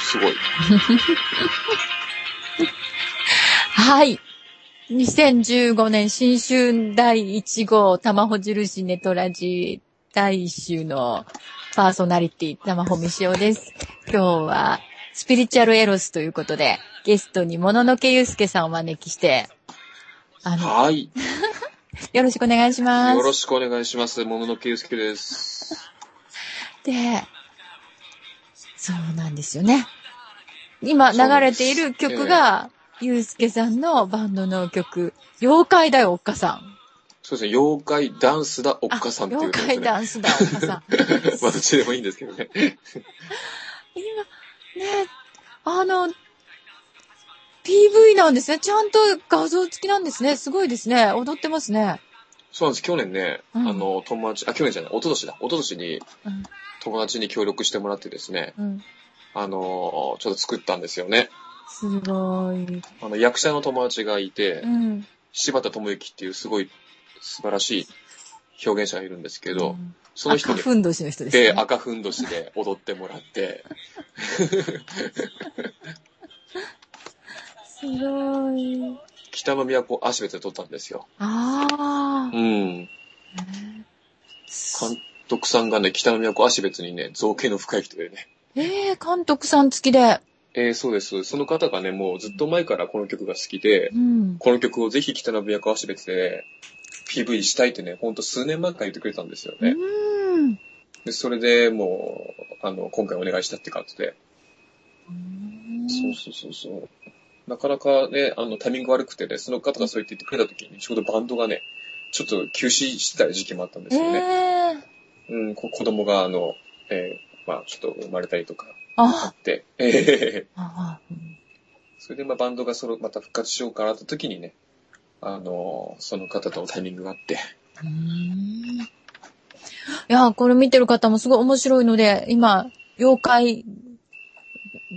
すごい。はい。2015年新春第1号、玉穂印ネトラジ第1週のパーソナリティ、玉穂美しおです。今日は、スピリチュアルエロスということで、ゲストにもののけゆうすけさんをお招きして、あの、はい。よろしくお願いします。よろしくお願いします。もののけゆうすけです。で、そうなんですよね。今流れている曲が、ゆうすけさんのバンドの曲、妖怪だよ、おっかさん。そうですね、妖怪ダンスだおっかさんっていう、あ妖怪ダンスだ、おっかさん。まあ、どっちでもいいんですけどね。今、ね、あの、PV なんですね。ちゃんと画像付きなんですね。すごいですね。踊ってますね。そうなんです。去年ね、うんあの、友達、あ、去年じゃない、一昨年だ。一昨年にうん、友達に協力してもらってですね、うん。あの、ちょっと作ったんですよね。すごい。あの、役者の友達がいて、うん。柴田智之っていうすごい素晴らしい表現者がいるんですけど、うんその人に、赤ふんどしの人ですで、ね。赤ふんどしで踊ってもらって、すごい。北の都芦別で撮ったんですよ。ああう。ん。監督さんがね、北の都芦別にね、造形の深い人でね。ええ監督さん付きで。えー、そうです。その方がね、もうずっと前からこの曲が好きで、うん。この曲をぜひ北の都芦別で PV したいってね、ほんと数年前から言ってくれたんですよね。うん。で、それでもう、あの、今回お願いしたって感じで。そうそうそうそう。なかなかね、あの、タイミング悪くてね、その方がそう言って言ってくれた時に、ちょうどバンドがね、ちょっと休止してた時期もあったんですえよね。えうん、こ子供が、あの、えーまあ、ちょっと生まれたりとかああって、えーあ。うんそれで、まあ、バンドがその、また復活しようかなって時にね、あの、その方とのタイミングがあって、うーんいや、これ見てる方もすごい面白いので、今、妖怪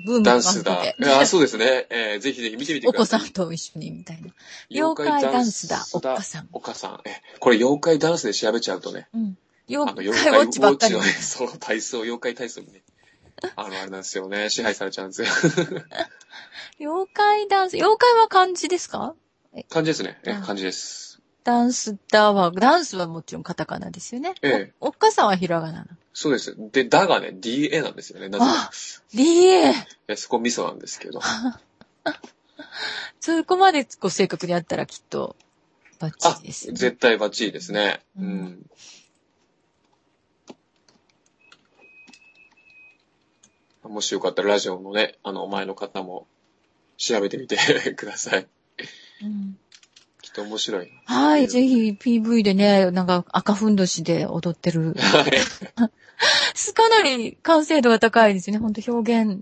ブームがダンスだ。いやそうですね。えーぜひぜひ見てみてお子ください。さんと一緒にみたいな。妖怪ダンスだ、おっかさん。おっかさん。え、これ妖怪ダンスで調べちゃうとね、うん。妖怪ウォッチばっかりそう、体操、妖怪体操にね、あの、あれなんですよね、支配されちゃうんですよ。妖怪ダンス、妖怪は漢字ですか？感じですね。えあ、感じです。ダンスだは、ダンスはもちろんカタカナですよね。ええおおっかさんはひらがななの？そうです。で、だがね、DA なんですよね。なぜかあ DA! えそこミソなんですけど。そこまでこう正確にやったらきっと、バッチあリですよ、ね。絶対バッチリですね。ううんもしよかったらラジオのね、あの、前の方も調べてみて ください。うんきっと面白い。はい、ぜひ PV でね、なんか赤ふんどしで踊ってる。かなり完成度が高いですね。本当表現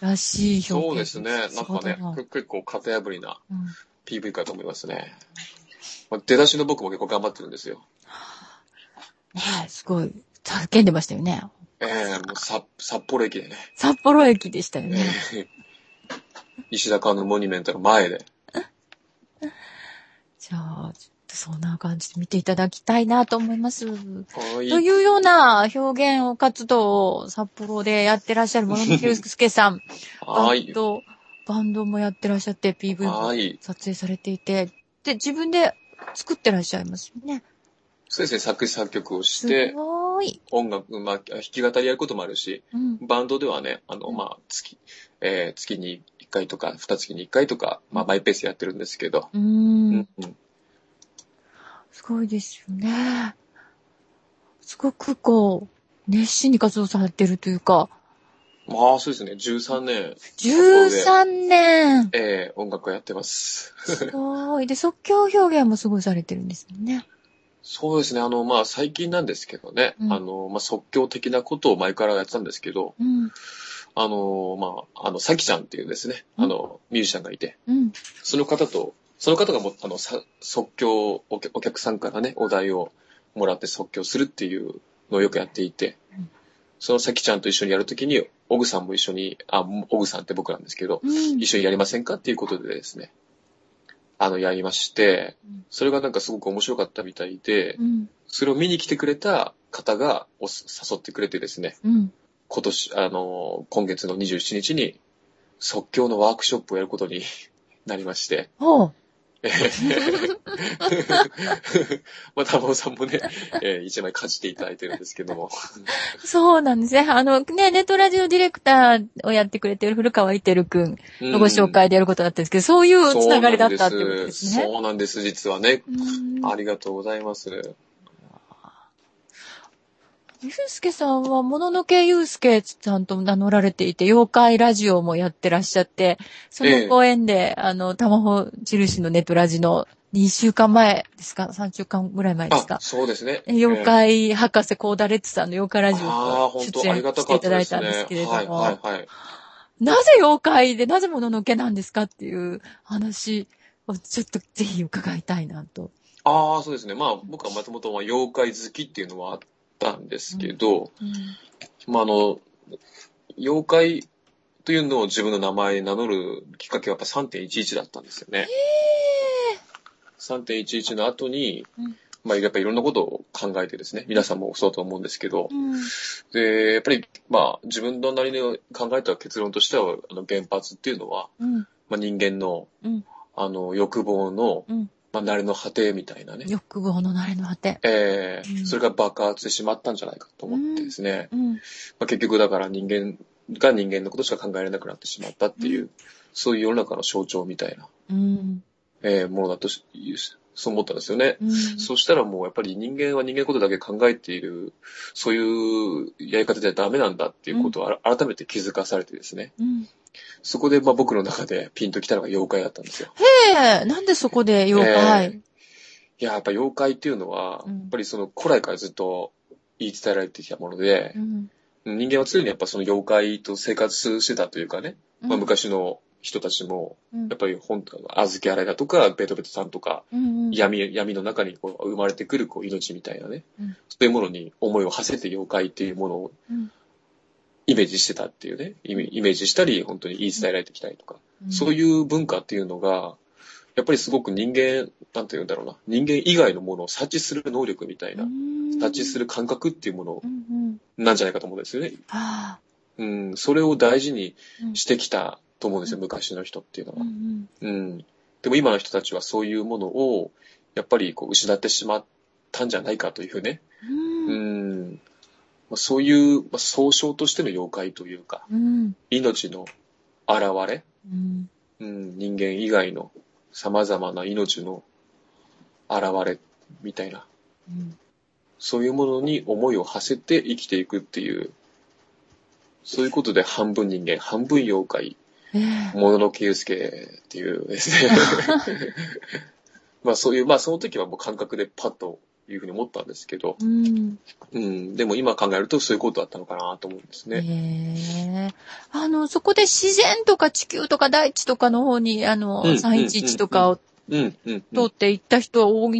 らしい表現。そうですね。なんかね、結構型破りなうん、PV かと思いますね。まあ出だしの僕も結構頑張ってるんですよ。ねえすごい、叫んでましたよね。ええもうさ札幌駅でね。札幌駅でしたよね。ええ石田川のモニュメントの前で。じゃあ、ちょっとそんな感じで見ていただきたいなと思います。はい。というような表現活動を札幌でやってらっしゃるもののきゅうすけさん。バはい。ンド、バンドもやってらっしゃって、PV もはい。撮影されていて、で、自分で作ってらっしゃいますよね。そうですね、作詞作曲をしすて、い。音楽、まあ、弾き語りやることもあるし、うん。バンドではね、あの、うんまあ、月、えー月に1回とか、2月に1回とか、まあ、マイペースでやってるんですけど、う。うんん。うんすごいですよね。すごくこう、熱心に活動されてるというか、まあ、そうですね、13年、13年。えー音楽をやってます。すごい。で、即興表現もすごいされてるんですよね。そうですね、あの、まあ、最近なんですけどね、うん。あの、まあ、即興的なことを前からやってたんですけど、うん。あの、まあ、あの、さきちゃんっていうですね、うん。あの、ミュージシャンがいて、うん。その方と、その方がも、あの、さ即興お客、お客さんからね、お題をもらって即興するっていうのをよくやっていて、うん。そのさきちゃんと一緒にやるときに、オグさんも一緒に、あ、オグさんって僕なんですけど、うん。一緒にやりませんかっていうことでですね、あの、やりましてうん、それがなんかすごく面白かったみたいでう、ん。それを見に来てくれた方がお誘ってくれてですね、うん。今年、あの、今月の27日に即興のワークショップをやることに なりまして。えー まあ、玉尾さんもね、えー一枚かじっていただいてるんですけども。そうなんですね。あの、ね、ネットラジオディレクターをやってくれてる古川いてるくんのご紹介でやることだったんですけど、そういうつながりだったっていうことですね。そうなんです、実はね。うんありがとうございます。ゆうすけさんは、もののけゆうすけさんと名乗られていて、妖怪ラジオもやってらっしゃって、そのご縁で、あの、たまほ印のネットラジの2週間前ですか ?3 週間ぐらい前ですあか、そうですね。妖怪博士コーダレッツさんの妖怪ラジオ本に出演していただいたんですけれどはい、も、はい、はい。なぜ妖怪で、なぜもののけなんですかっていう話をちょっとぜひ伺いたいなと。ああ、そうですね。まあ、僕はもともとは妖怪好きっていうのはあったんですけど、まあ、あの、妖怪というのを自分の名前に名乗るきっかけはやっぱ3.11だったんですよね。3.11の後に、うん。まあ、やっぱりいろんなことを考えてですね、皆さんもそうだと思うんですけど、うん。で、やっぱり、まあ、自分のなりの考えた結論としては、あの、原発っていうのは、うん。まあ、人間の、うん。あの、欲望の、うんまあ、慣れの果てみたいなね。欲望の慣れの果て。ええうんそれが爆発してしまったんじゃないかと思ってですね。うんまあ、結局だから人間が人間のことしか考えられなくなってしまったっていう、うそういう世の中の象徴みたいな、うんええものだとしそう思ったんですよね。うんそしたらもうやっぱり人間は人間のことだけ考えている、そういうやり方じゃダメなんだっていうことを改めて気づかされてですね。うんそこでまあ僕の中でピンときたのが妖怪だったんですよ。へえ、なんでそこで妖怪、えいや、やっぱ妖怪っていうのは、うん。やっぱりその古来からずっと言い伝えられてきたものでう、ん。人間は常にやっぱその妖怪と生活してたというかね、まあ、昔の人たちも、うん。やっぱり本当、小豆洗いだとか、ベトベトさんとか、うんうん。闇、闇の中にこう生まれてくるこう命みたいなね、うん。そういうものに思いを馳せて妖怪っていうものをうんイメージしてたっていうね、イメージしたり、本当に言い伝えられてきたりとか、そういう文化っていうのが、やっぱりすごく人間、なんて言うんだろうな、人間以外のものを察知する能力みたいな、察知する感覚っていうものうんうん。なんじゃないかと思うんですよね。ああ。うん、それを大事にうん。してきたと思うんですよ、昔の人っていうのは。うん。うん。でも今の人たちはそういうものを、やっぱりこう失ってしまったんじゃないかというね。うん。うん。まあそういう、まあ、総称としての妖怪というか、うん。命の現れ、うん。うん、人間以外の様々な命の現れみたいな、うん。そういうものに思いを馳せて生きていくっていう、そういうことで半分人間、半分妖怪、ええ。もののけゆうすけっていうですね。まあそういう、まあその時はもう感覚でパッというふうに思ったんですけど、うんうん、でも今考えるとそういうことだったのかなと思うんですね。へえ。あの、そこで自然とか地球とか大地とかの方に、あの、うん311とかをうん、うん。通って行った人は多い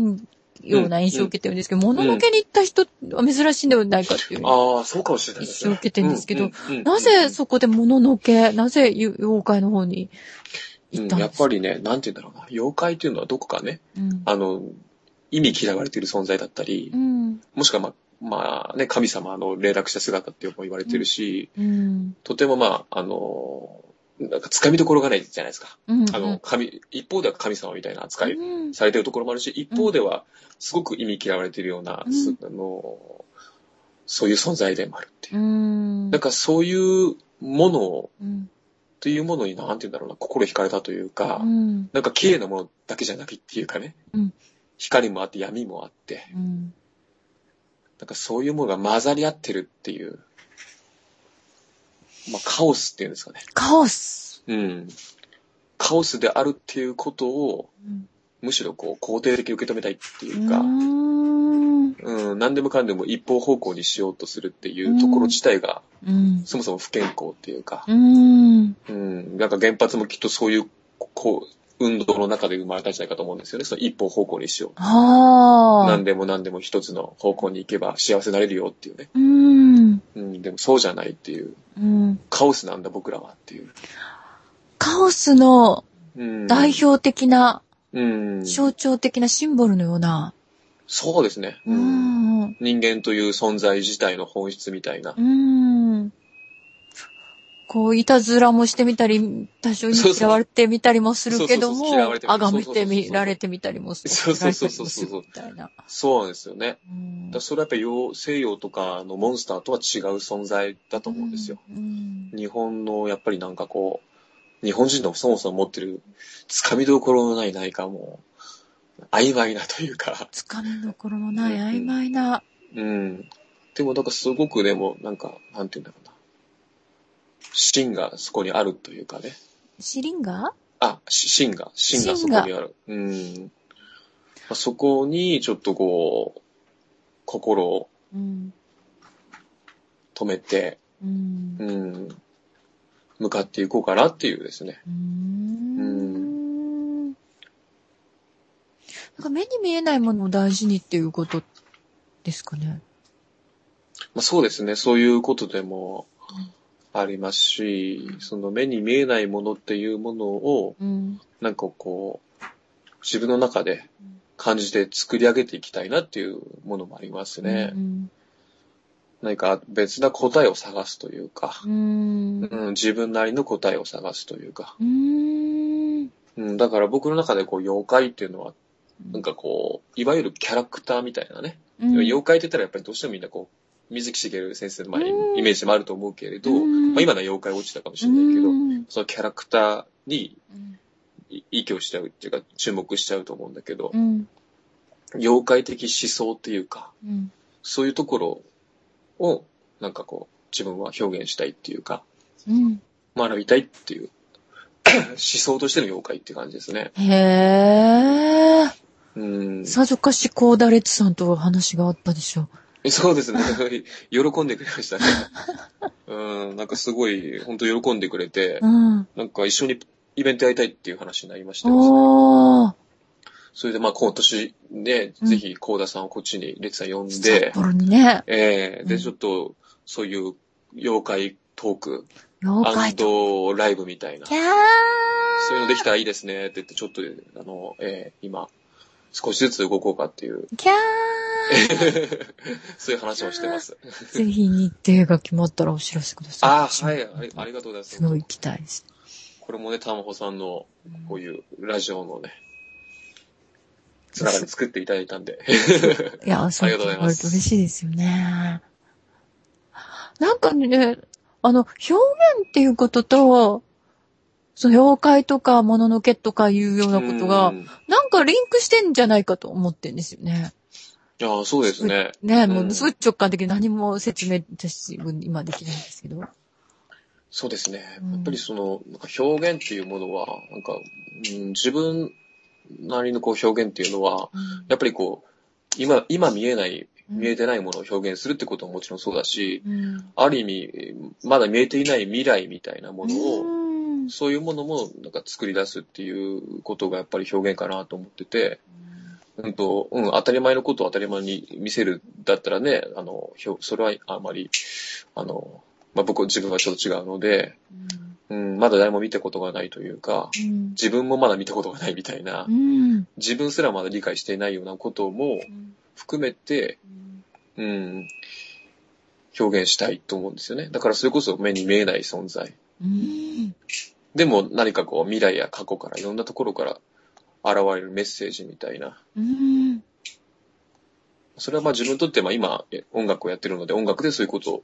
ような印象を受けてるんですけど、もののけに行った人は珍しいんではないかっていう。ああ、そうかもしれないですね。一生受けてるんですけどうん、うんうんなぜそこでもののけ、なぜ妖怪の方に行うんったんですか？やっぱりね、なんて言うんだろうな。妖怪っていうのはどこかね、うんあの、意味嫌われている存在だったりう、ん。もしくはまあ、まあね、神様の霊落した姿っても言われてるし、うん。とてもまあ、あの、なんか掴みどころがないじゃないですか。うん。あの、神、一方では神様みたいな扱いうんされてるところもあるし、一方ではすごく意味嫌われているような、あの、そういう存在でもあるっていうう。ん。なんかそういうものを、うん。というものに、なんて言うんだろうな、心惹かれたというか、うん。なんか綺麗なものだけじゃなくっていうかね、うん光もあって闇もあって、うん。なんかそういうものが混ざり合ってるっていう、まあカオスっていうんですかね。カオス。うん。カオスであるっていうことを、うんむしろこう肯定的に受け止めたいっていううか、ん。うん、何でもかんでも一方方向にしようとするっていうところ自体が、うん。そもそも不健康っていうか、うん。うん、なんか原発もきっとそういう、こう、運動の中で生まれたんじゃないかと思うんですよね。その一方方向にしよう。はあ。何でも何でも一つの方向に行けば幸せになれるよっていうね。うん。うん、でもそうじゃないっていう。うん。カオスなんだ僕らはっていう。カオスのうん、代表的な、うん。象徴的なシンボルのような。そうですね。ううんん。人間という存在自体の本質みたいなう。ん。こう、いたずらもしてみたり、多少に嫌われてみたりもするけどもあがめてみられてみたりもする。そうそうそうそうみたいな。そうなんですよね。うんだそれはやっぱり洋西洋とかのモンスターとは違う存在だと思うんですよ。。うん日本のやっぱりなんかこう、日本人のそもそも持ってるつかみどころのない何かもう、曖昧なというか、つかみどころのない曖昧な。うん。でもなんかすごくでもなんか、なんて言うんだろうな。芯がそこにあるというかね。シリンガ？あ、し芯が、芯がそこにある。うん。まあそこにちょっとこう、心をうん。止めて、うん。うん、向かっていこうかなっていうですね。うーん。なんか目に見えないものを大事にっていうことですかね。まあ、そうですね。そういうことでもありますし、その目に見えないものっていうものを、うん。なんかこう、自分の中で感じて作り上げていきたいなっていうものもありますね。うん。何か別な答えを探すというか、うん。自分なりの答えを探すというか。うん、だから僕の中でこう妖怪っていうのは、なんかこう、いわゆるキャラクターみたいなね。うん、妖怪って言ったらやっぱりどうしてもみんなこう、水木しげる先生の、まあ、イうんメージもあると思うけれど、うんまあ、今のは妖怪落ちたかもしれないけど、うんそのキャラクターにうんい依拠しちゃうっていうか、注目しちゃうと思うんだけど、うん。妖怪的思想っていうか、うん。そういうところを、なんかこう、自分は表現したいっていうか、うん。学びたいっていう、思想としての妖怪って感じですね。へー。うん。さぞかしコーダレッツさんとお話があったでしょ そうですね。喜んでくれましたね。うん、なんかすごい、本当喜んでくれてう。、うん。なんか一緒にイベントやりたいっていう話になりましてですね。それでまあ今年ね、うんぜひコーダさんをこっちにレッツさん呼ん札で、幌にね。えー、で、うんちょっと、そういう妖怪トーク、妖怪と。ライブみたいな、そういうのできたらいいですねって言って、ちょっと、あの、えー、今、少しずつ動こうかっていう、キャー そういう話をしてます。ぜひ日程が決まったらお知らせください。あーはい、ありありがとうございますす。ごい行きたいです。これもね、たまほさんの、こういうラジオのね、つながり作っていただいたんで。いや、そうありがとうございます言われて嬉しいですよね。なんかね、あの、表現っていうことと、その妖怪とか、もののけとかいうようなことがう、んなんかリンクしてんじゃないかと思ってんですよね。いや、そうですね。ね、もうすごい直感的に何も説明私今できないんですけど。そうですね。うんやっぱりその、なんか表現っていうものは、なんか、うん、自分なりのこう表現っていうのは、やっぱりこう、今、今見えない、見えてないものを表現するってことももちろんそうだし、うんある意味、まだ見えていない未来みたいなものを、うんそういうものもなんか作り出すっていうことがやっぱり表現かなと思ってて、うんと、うん、当たり前のことを当たり前に見せるだったらね、あの、それはあまり、あの、まあ、僕、自分はちょっと違うので、うん、まだ誰も見たことがないというか、うん。自分もまだ見たことがないみたいなう、ん。自分すらまだ理解していないようなことも含めて、うん、表現したいと思うんですよね。だからそれこそ目に見えない存在。うん。でも何かこう未来や過去からいろんなところから現れるメッセージみたいな。うんそれはまあ自分にとってまあ今え音楽をやってるので音楽でそういうことを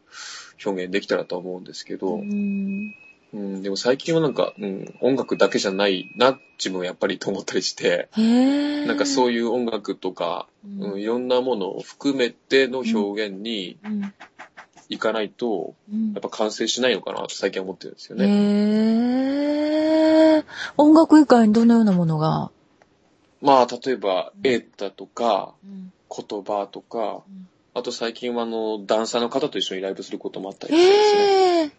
表現できたらとは思うんですけど、うんうん、でも最近はなんか、うん、音楽だけじゃないな、自分はやっぱりと思ったりして、へえ。なんかそういう音楽とか、うんうん、いろんなものを含めての表現にうんいかないと、うんやっぱ完成しないのかなと最近は思ってるんですよね。へえ。音楽以外にどのようなものがまあ、例えば、絵だとか、うん言葉とかうん、あと最近はあの、ダンサーの方と一緒にライブすることもあったりしてですね。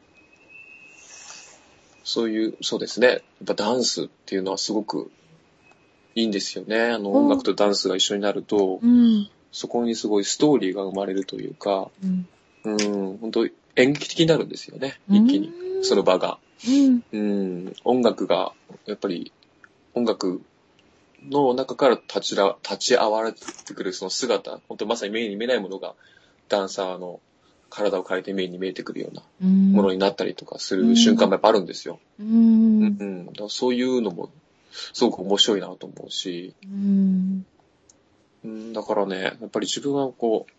そういう、そうですね。やっぱダンスっていうのはすごくいいんですよね。あの、うん音楽とダンスが一緒になると、うん。そこにすごいストーリーが生まれるというか、うん。うん、本当演劇的になるんですよね。一気に。その場が。うん。うん、音楽が、やっぱり、音楽の中から立ちら、立ち会われてくるその姿、本当まさに目に見えないものが、ダンサーの体を変えて目に見えてくるようなうん。ものになったりとかする瞬間もやっぱあるんですよ。う。うんん。だからそういうのも、すごく面白いなと思うし、うん。うん、だからね、やっぱり自分はこう、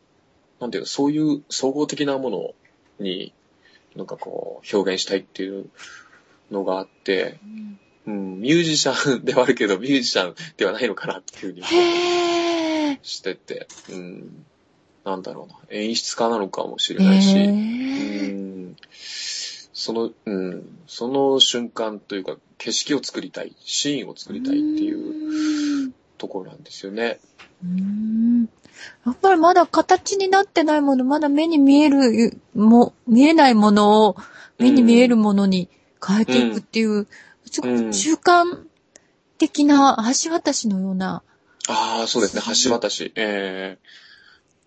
なんていうの、そういう総合的なものに、なんかこう、表現したいっていうのがあって、うん、ミュージシャンではあるけど、ミュージシャンではないのかなっていうふうに。してて、うん、なんだろうな、演出家なのかもしれないし、へうえ。ん、その、うん、その瞬間というか、景色を作りたい、シーンを作りたいっていううところなんですよね。ん。やっぱりまだ形になってないもの、まだ目に見える、も、見えないものを目に見えるものに変えていくっていう、すごく習慣的な橋渡しのような。ああ、そうですね、橋渡し。ええ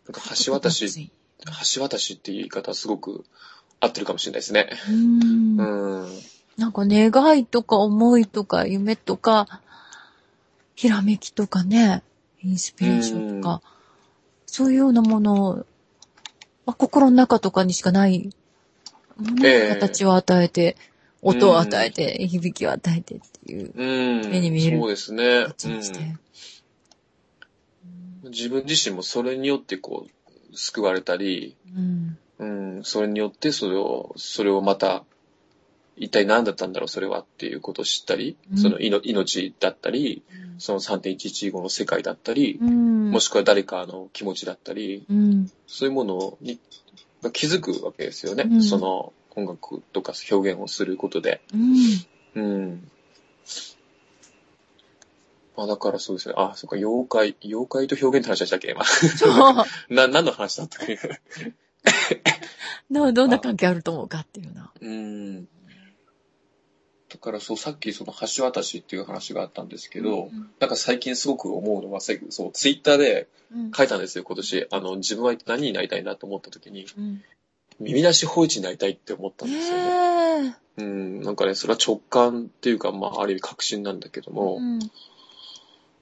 なんか橋渡し、う橋渡しって言い方はすごく合ってるかもしれないですね。ん。うん。なんか願いとか思いとか夢とか、ひらめきとかね、インスピレーションとか、そういうようなものを、まあ、心の中とかにしかない形を与えて、音を与えて、響きを与えてっていううん。目に見えるそうですね。うん。自分自身もそれによってこう、救われたり、うん。うん、それによってそれを、それをまた、一体何だったんだろう、それはっていうことを知ったり、うんその命命だったり、その3.115の世界だったり、うん。もしくは誰かの気持ちだったり、うん。そういうものにが気づくわけですよね。うんその音楽とか表現をすることで。うん。うん。まあだからそうですね。あ、そっか、妖怪、妖怪と表現って話でしたっけ今。そう。な、何の話だったっけ？どうどんな関係あると思うかっていうな。うん。だからそう、さっきその橋渡しっていう話があったんですけど、なんか最近すごく思うのは、さそう、ツイッターでうん。書いたんですよ、今年。あの、自分は何になりたいなと思った時に、うん。耳出し法一になりたいって思ったんですよね。へえ。うん、なんかね、それは直感っていうか、まあ、ある意味確信なんだけども、うん。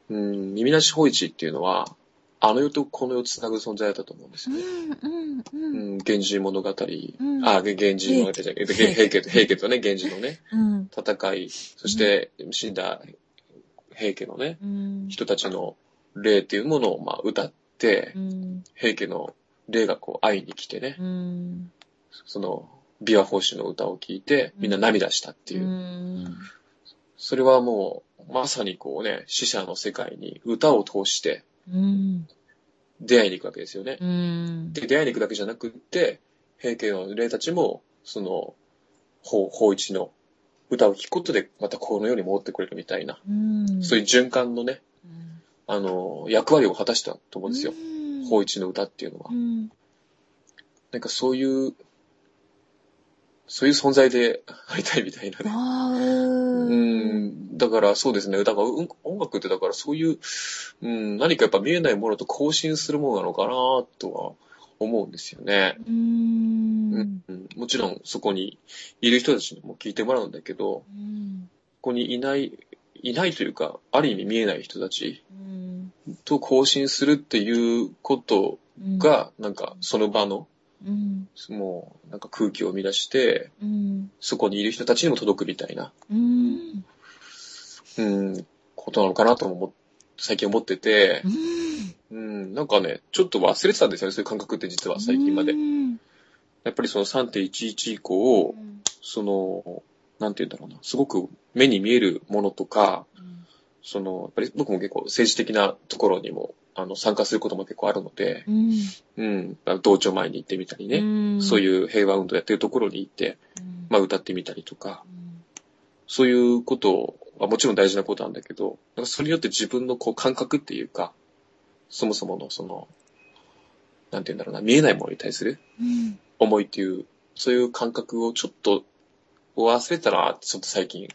うん、耳出し法一っていうのは、あの世とこの世をつなぐ存在だったと思うんですうよね。ん。うん。う。うんん、源氏物語、んあ、げ源氏物語じゃなくて、平家平家と、平家とね、源氏のね、うん。戦い、そして死んだ平家のね、うん。人たちの霊っていうものを、まあ、歌ってう、ん。平家の霊がこう会いに来てね、うん。その、琵琶法師の歌を聴いて、みんな涙したっていう。うん。それはもう、まさにこうね、死者の世界に歌を通してうん。出会いに行くわけですよね。うん。で、出会いに行くだけじゃなくって、平家の霊たちも、その、法、法一の歌を聴くことで、またこの世に戻ってくれるみたいな、うん。そういう循環のね、あの、役割を果たしたと思うんですよ。うん。法一の歌っていうのはう。ん。なんかそういう、そういう存在でありたいみたいなね。ううん。ん、だからそうですね。だからうん音楽ってだからそういう、うん、何かやっぱ見えないものと交信するものなのかなとは思うんですよね。う。うんん、もちろんそこにいる人たちにも聞いてもらうんだけど、うん。ここにいない、いないというか、ある意味見えない人たちうん。と交信するっていうことが、なんかその場の、うん。もうなんか空気を生み出して、うん。そこにいる人たちにも届くみたいな、うん。うん、ことなのかなとも最近思ってて、うん。うん、なんかね、ちょっと忘れてたんですよね、そういう感覚って実は最近までう。ん。やっぱりその3.11以降、その、なんて言うんだろうな、すごく目に見えるものとか、その、やっぱり僕も結構政治的なところにも、あの、参加することも結構あるので、うん。うん、同庁前に行ってみたりね、ねそうういう平和運動やってるところに行って、ん。まあ歌ってみたりとか、うんそういうことはもちろん大事なことなんだけど、なんかそれによって自分のこう感覚っていうか、そもそものその、なんて言うんだろうな、見えないものに対するうん。思いっていう、そういう感覚をちょっと忘れたなってちょっと最近、へ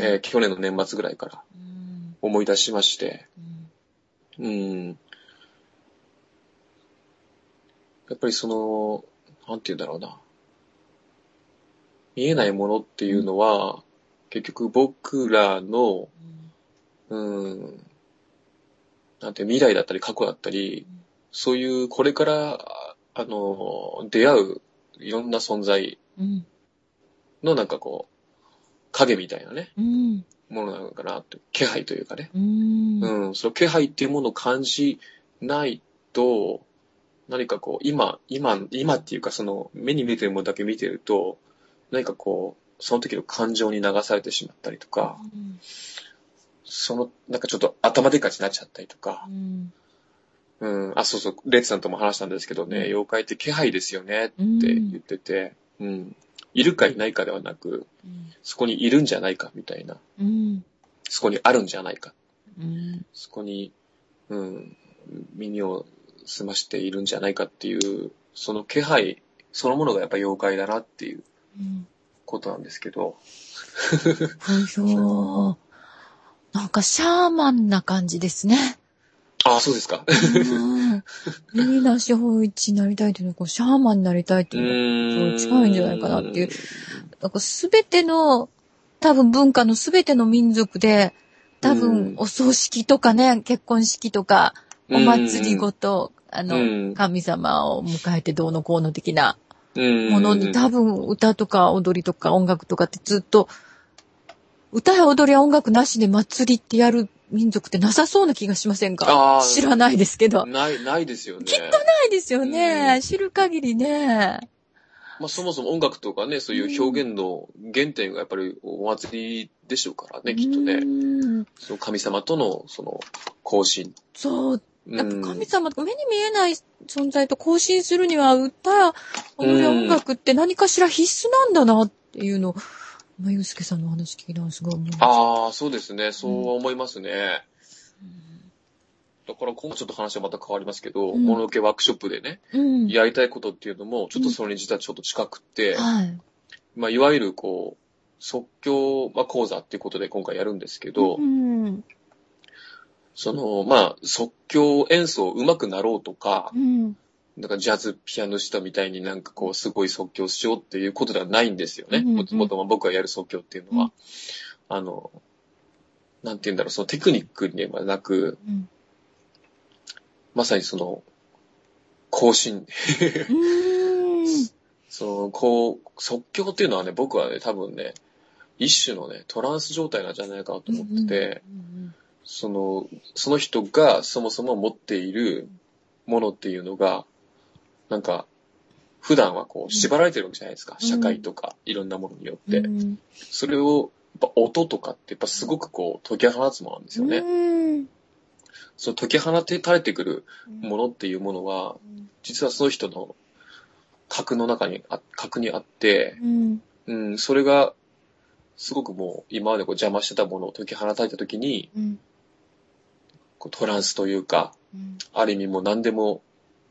ええ。ー去年の年末ぐらいからうん思い出しまして、うんうん。やっぱりその、なんて言うんだろうな。見えないものっていうのは、結局僕らの、うん、なんて未来だったり過去だったり、そういうこれからあの、出会ういろんな存在うん。のなんかこう、影みたいなね、うん。ものなのかなって、気配というかね。うん。うん、その気配っていうものを感じないと、何かこう、今、今、今っていうかその、目に見えてるものだけ見てると、何かこう、その時の感情に流されてしまったりとか、その、なんかちょっと頭でっかちになっちゃったりとかう、ん。うん、あ、そうそう、レッツさんとも話したんですけどね、うん妖怪って気配ですよねって言ってて、うん、いるかいないかではなく、うん。そこにいるんじゃないかみたいな、うん。そこにあるんじゃないか、うん。そこに、うん、耳を澄ましているんじゃないかっていう、その気配そのものがやっぱ妖怪だなっていううん。ことなんですけど、そう。なんかシャーマンな感じですね。ああ、そうですか。うん。耳なし法一になりたいっていうのは、こうシャーマンになりたいってういうのはーん。近いんじゃないかなっていう。なんかすべての、多分文化のすべての民族で、多うん分お葬式とかね、結婚式とか、お祭りごと、あの、うん神様を迎えてどうのこうの的なうんものに多分歌とか踊りとか音楽とかってずっと、歌や踊りや音楽なしで祭りってやる民族ってなさそうな気がしませんか？知らないですけど。なない、ないですよね。いですよね。うん知る限りね。まあ、そもそも音楽とかね、そういう表現の原点がやっぱりお祭りでしょうからね、きっとうね。んその神様との、その、交信。そう。うんやっぱ神様とか目に見えない存在と交信するには歌や踊りや音楽って何かしら必須なんだなっていうのを、まゆうすけさんのお話聞いたらすごい思いました。ああ、そうですね。そう思いますね。だから今後ちょっと話はまた変わりますけど、うんモノノケワークショップでね、うん。やりたいことっていうのも、ちょっとそれに実はちょっと近くって、はい。まあ、いわゆるこう、即興まあ講座っていうことで今回やるんですけど、うん。その、まあ、即興演奏上手くなろうとか、うん。なんかジャズピアノしたみたいになんかこうすごい即興しようっていうことではないんですよね。もともと僕がやる即興っていうのは。うんあの、なんて言うんだろう、そのテクニックではなく、うん。まさにその、更新。うん。その、こう、即興っていうのはね、僕はね、多分ね、一種のね、トランス状態なんじゃないかなと思ってて、その、その人がそもそも持っているものっていうのが、なんか、普段はこう縛られてるわけじゃないですか。うん。社会とかいろんなものによって。うん。それを、やっぱ音とかってやっぱすごくこう解き放つものなんですよね。うん。その解き放て垂れてくるものっていうものは、実はその人の核の中にあ、核にあって、うん。うん、それが、すごくもう今までこう邪魔してたものを解き放たれたときに、うん。こうトランスというか、うん。ある意味もう何でも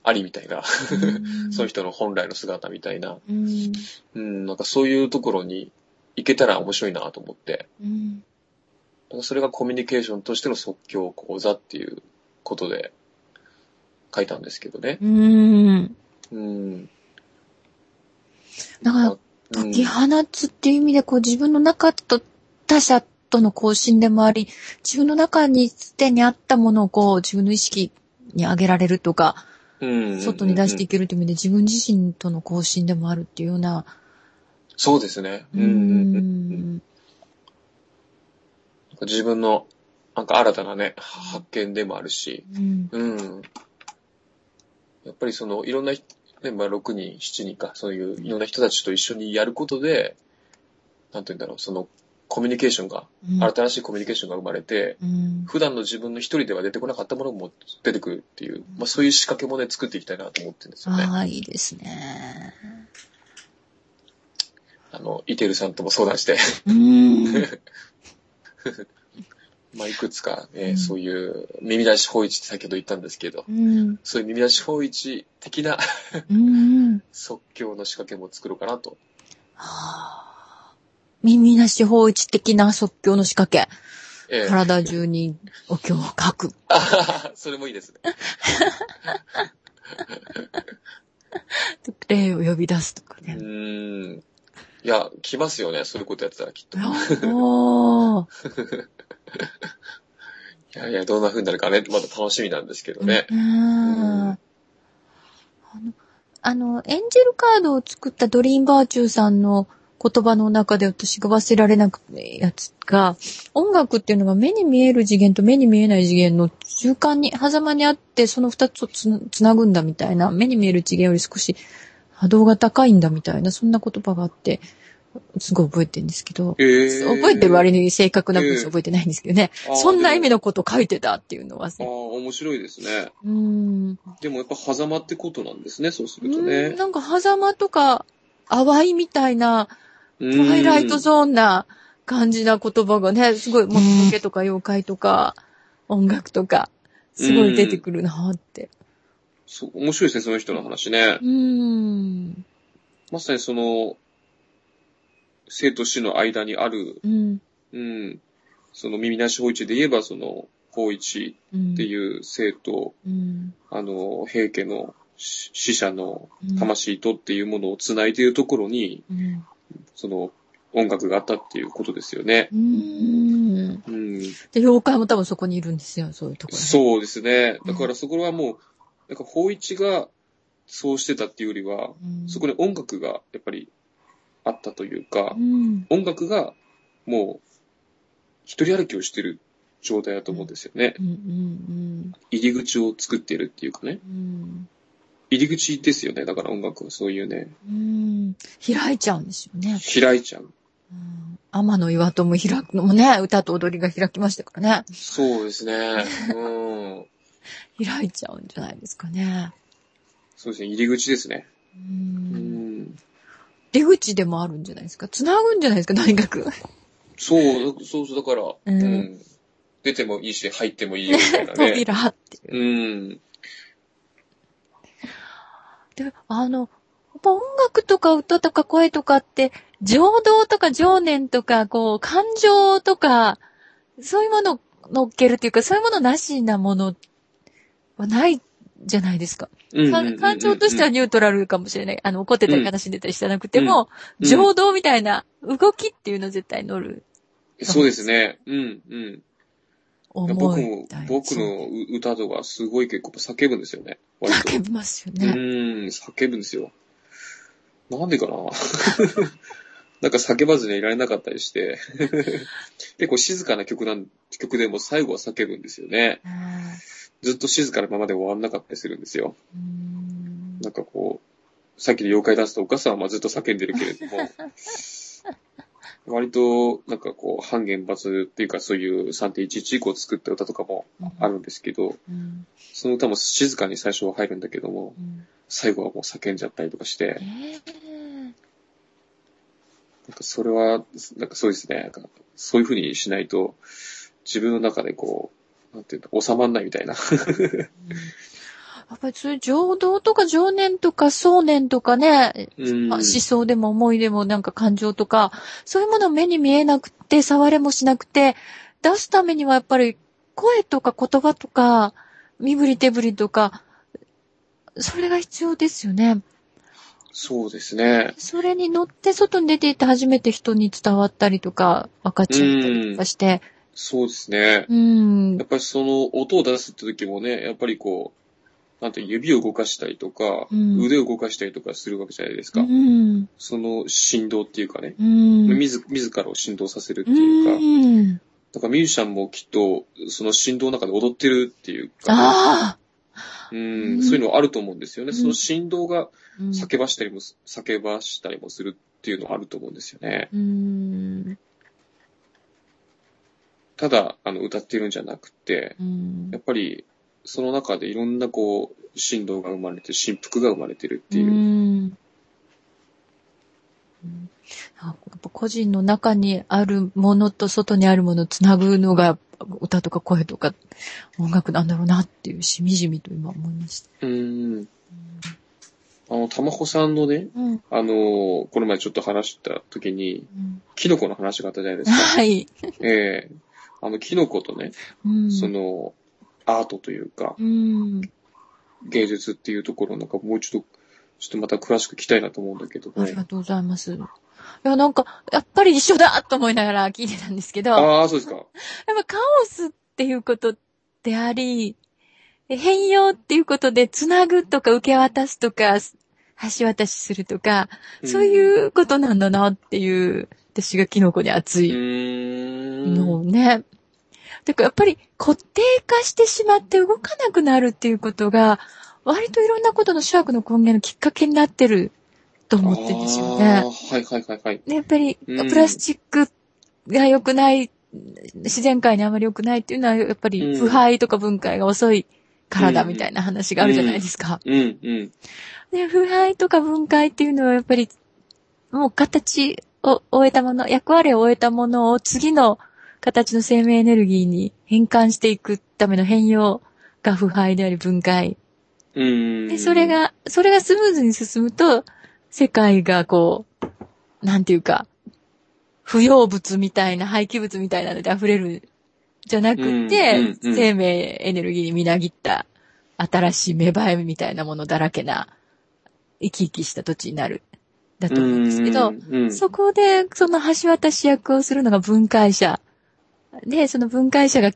ありみたいな、うん。その人の本来の姿みたいな、うん。うん、なんかそういうところに行けたら面白いなと思って、うん。なんかそれがコミュニケーションとしての即興講座っていうことで書いたんですけどね。うん。うん。だからうん。解き放つっていう意味で、こう自分の中と他者との交信でもあり、自分の中にすでにあったものをこう自分の意識に上げられるとか、うん外に出していけるという意味で自分自身との交信でもあるっていうような、そうですね。うん自分のなんか新たなね、発見でもあるし、うん。うん。やっぱりそのいろんな人、ね、まあ6人、7人か、そういういろんな人たちと一緒にやることで、なんて言うんだろう、そのコミュニケーションが、うん新しいコミュニケーションが生まれて、うん普段の自分の一人では出てこなかったものも出てくるっていう、まあそういう仕掛けもね、作っていきたいなと思ってるんですよね。ああ、いいですね。あの、イテルさんとも相談して、うん。まあいくつかね、うんそういう耳出し法一って先ほど言ったんですけど、うん。そういう耳出し法一的なうん。即興の仕掛けも作ろうかなと。はあ耳なし法一的な即興の仕掛け。ええ体中にお経を書く。あそれもいいですね。霊を呼び出すとかうね。ーん。いや、来ますよね、そういうことやってたらきっと。いおー。やいや、どんな風になるかね、まだ楽しみなんですけどね。うん。あの、あの、エンジェルカードを作ったドリーンバーチューさんの言葉の中で私が忘れられなくてやつが、音楽っていうのが目に見える次元と目に見えない次元の中間に、狭間にあって、その二つをつつなぐんだみたいな、目に見える次元より少し波動が高いんだみたいな、そんな言葉があって、すごい覚えてるんですけど、えー、覚えてる割に正確な文章覚えてないんですけどね、えー、そんな意味のこと書いてたっていうのは。ああ、面白いですね。うん。でもやっぱ狭間ってことなんですね、そうするとね。んなんか狭間とか、淡いみたいな、トワイライトゾーンな感じな言葉がね、すごい、もののけとか妖怪とか、音楽とか、すごい出てくるなって。そう、面白いですね、その人の話ね。うん。まさにその、生と死の間にある、うん。うん。その耳なし法一で言えば、その、法一っていう生と、うん、あの、平家の死者の魂とっていうものを繋いでいるところに、うん、その、音楽があったっていうことですよね。うん。うん。で、妖怪も多分そこにいるんですよ、そういうところ。そうですね。だからそこはもう、なんか法一がそうしてたっていうよりは、うん、そこに音楽がやっぱりあったというか、うん、音楽がもう一人歩きをしてる状態だと思うんですよね。うんうんうん、入り口を作ってるっていうかね。うん、入り口ですよね。だから音楽はそういうね。うん、開いちゃうんですよね。開いちゃう。うん、天の岩戸も開くのもね、歌と踊りが開きましたからね。そうですね。うん。開いちゃうんじゃないですかね。そうですね。入り口ですね。うん。出口でもあるんじゃないですか？繋ぐんじゃないですか、とにかく。そう、そうそう、だから、うん、うん、出てもいいし、入ってもいいよみたいなね。扉っていう。うん。で、あの、音楽とか歌とか声とかって、情動とか情念とか、こう、感情とか、そういうものを乗っけるっていうか、そういうものなしなものはないじゃないですか。感情としてはニュートラルかもしれない。あの、怒ってたり悲しんでたりしてなくても、うん、情動みたいな動きっていうの絶対乗る。そうですね。うん、うん。僕も、僕の歌とかすごい結構叫ぶんですよね。叫びますよね。うん、叫ぶんですよ。なんでかな？なんか叫ばずにいられなかったりして、結構静かな曲なん、曲でも最後は叫ぶんですよね。ずっと静かなままで終わんなかったりするんですよ。なんかこう、さっきの妖怪出すとお母さんはずっと叫んでるけれども、割と、なんかこう、半原発っていうかそういう3.11以降作った歌とかもあるんですけど、うん、その歌も静かに最初は入るんだけども、うん、最後はもう叫んじゃったりとかして、えー、なんかそれは、なんかそうですね、なんかそういう風にしないと、自分の中でこう、なんていうの、収まんないみたいな。うんやっぱりそういう情動とか情念とか想念とかね、まあ、思想でも思いでもなんか感情とか、そういうもの目に見えなくて、触れもしなくて、出すためにはやっぱり声とか言葉とか、身振り手振りとか、それが必要ですよね。そうですね。それに乗って外に出ていって初めて人に伝わったりとか、分かっちゃったりとかして。そうですね。うん。やっぱりその音を出すって時もね、やっぱりこう、指を動かしたりとか、うん、腕を動かしたりとかするわけじゃないですか。うん、その振動っていうかね、うん、自自らを振動させるっていうか、うん、だからミュージシャンもきっとその振動の中で踊ってるっていうか、うん、そういうのあると思うんですよね。その振動が叫ばしたりも、叫ばしたりもするっていうのはあると思うんですよね。ただ、あの、歌ってるんじゃなくて、やっぱり、その中でいろんなこう、振動が生まれて、振幅が生まれてるっていう。うんやっぱ個人の中にあるものと外にあるものをつなぐのが歌とか声とか音楽なんだろうなっていうしみじみと今思いました。うん。あの、たまほさんのね、うん、あの、この前ちょっと話した時に、うん、キノコの話があったじゃないですか。はい。ええー、あの、キノコとね、うん、その、アートというか、うん、芸術っていうところなんかもう一度、ちょっとまた詳しく聞きたいなと思うんだけど、ね、ありがとうございます。いや、なんか、やっぱり一緒だと思いながら聞いてたんですけど。ああ、そうですか。やっぱカオスっていうことであり、変容っていうことで、つなぐとか受け渡すとか、橋渡しするとか、そうういうことなんだなっていう、私がキノコに熱ーいん。のをね。だからやっぱり固定化してしまって動かなくなるっていうことが、割といろんなことの諸悪の根源のきっかけになってると思ってるんですよね。はいはいはいはい。でやっぱり、うんプラスチックが良くない、自然界にあまり良くないっていうのは、やっぱり腐敗とか分解が遅いからだみたいな話があるじゃないですか。うんうん。で、腐敗とか分解っていうのはやっぱり、もう形を終えたもの、役割を終えたものを次の形の生命エネルギーに変換していくための変容が腐敗であり分解。うん。で、それ、が、それがスムーズに進むと、世界がこう、なんていうか、不要物みたいな、廃棄物みたいなので溢れる、じゃなくて、うんうんうん生命エネルギーにみなぎった、新しい芽生えみたいなものだらけな、生き生きした土地になる、だと思うんですけど、うんうん、そこで、その橋渡し役をするのが分解者。で、その分解者が、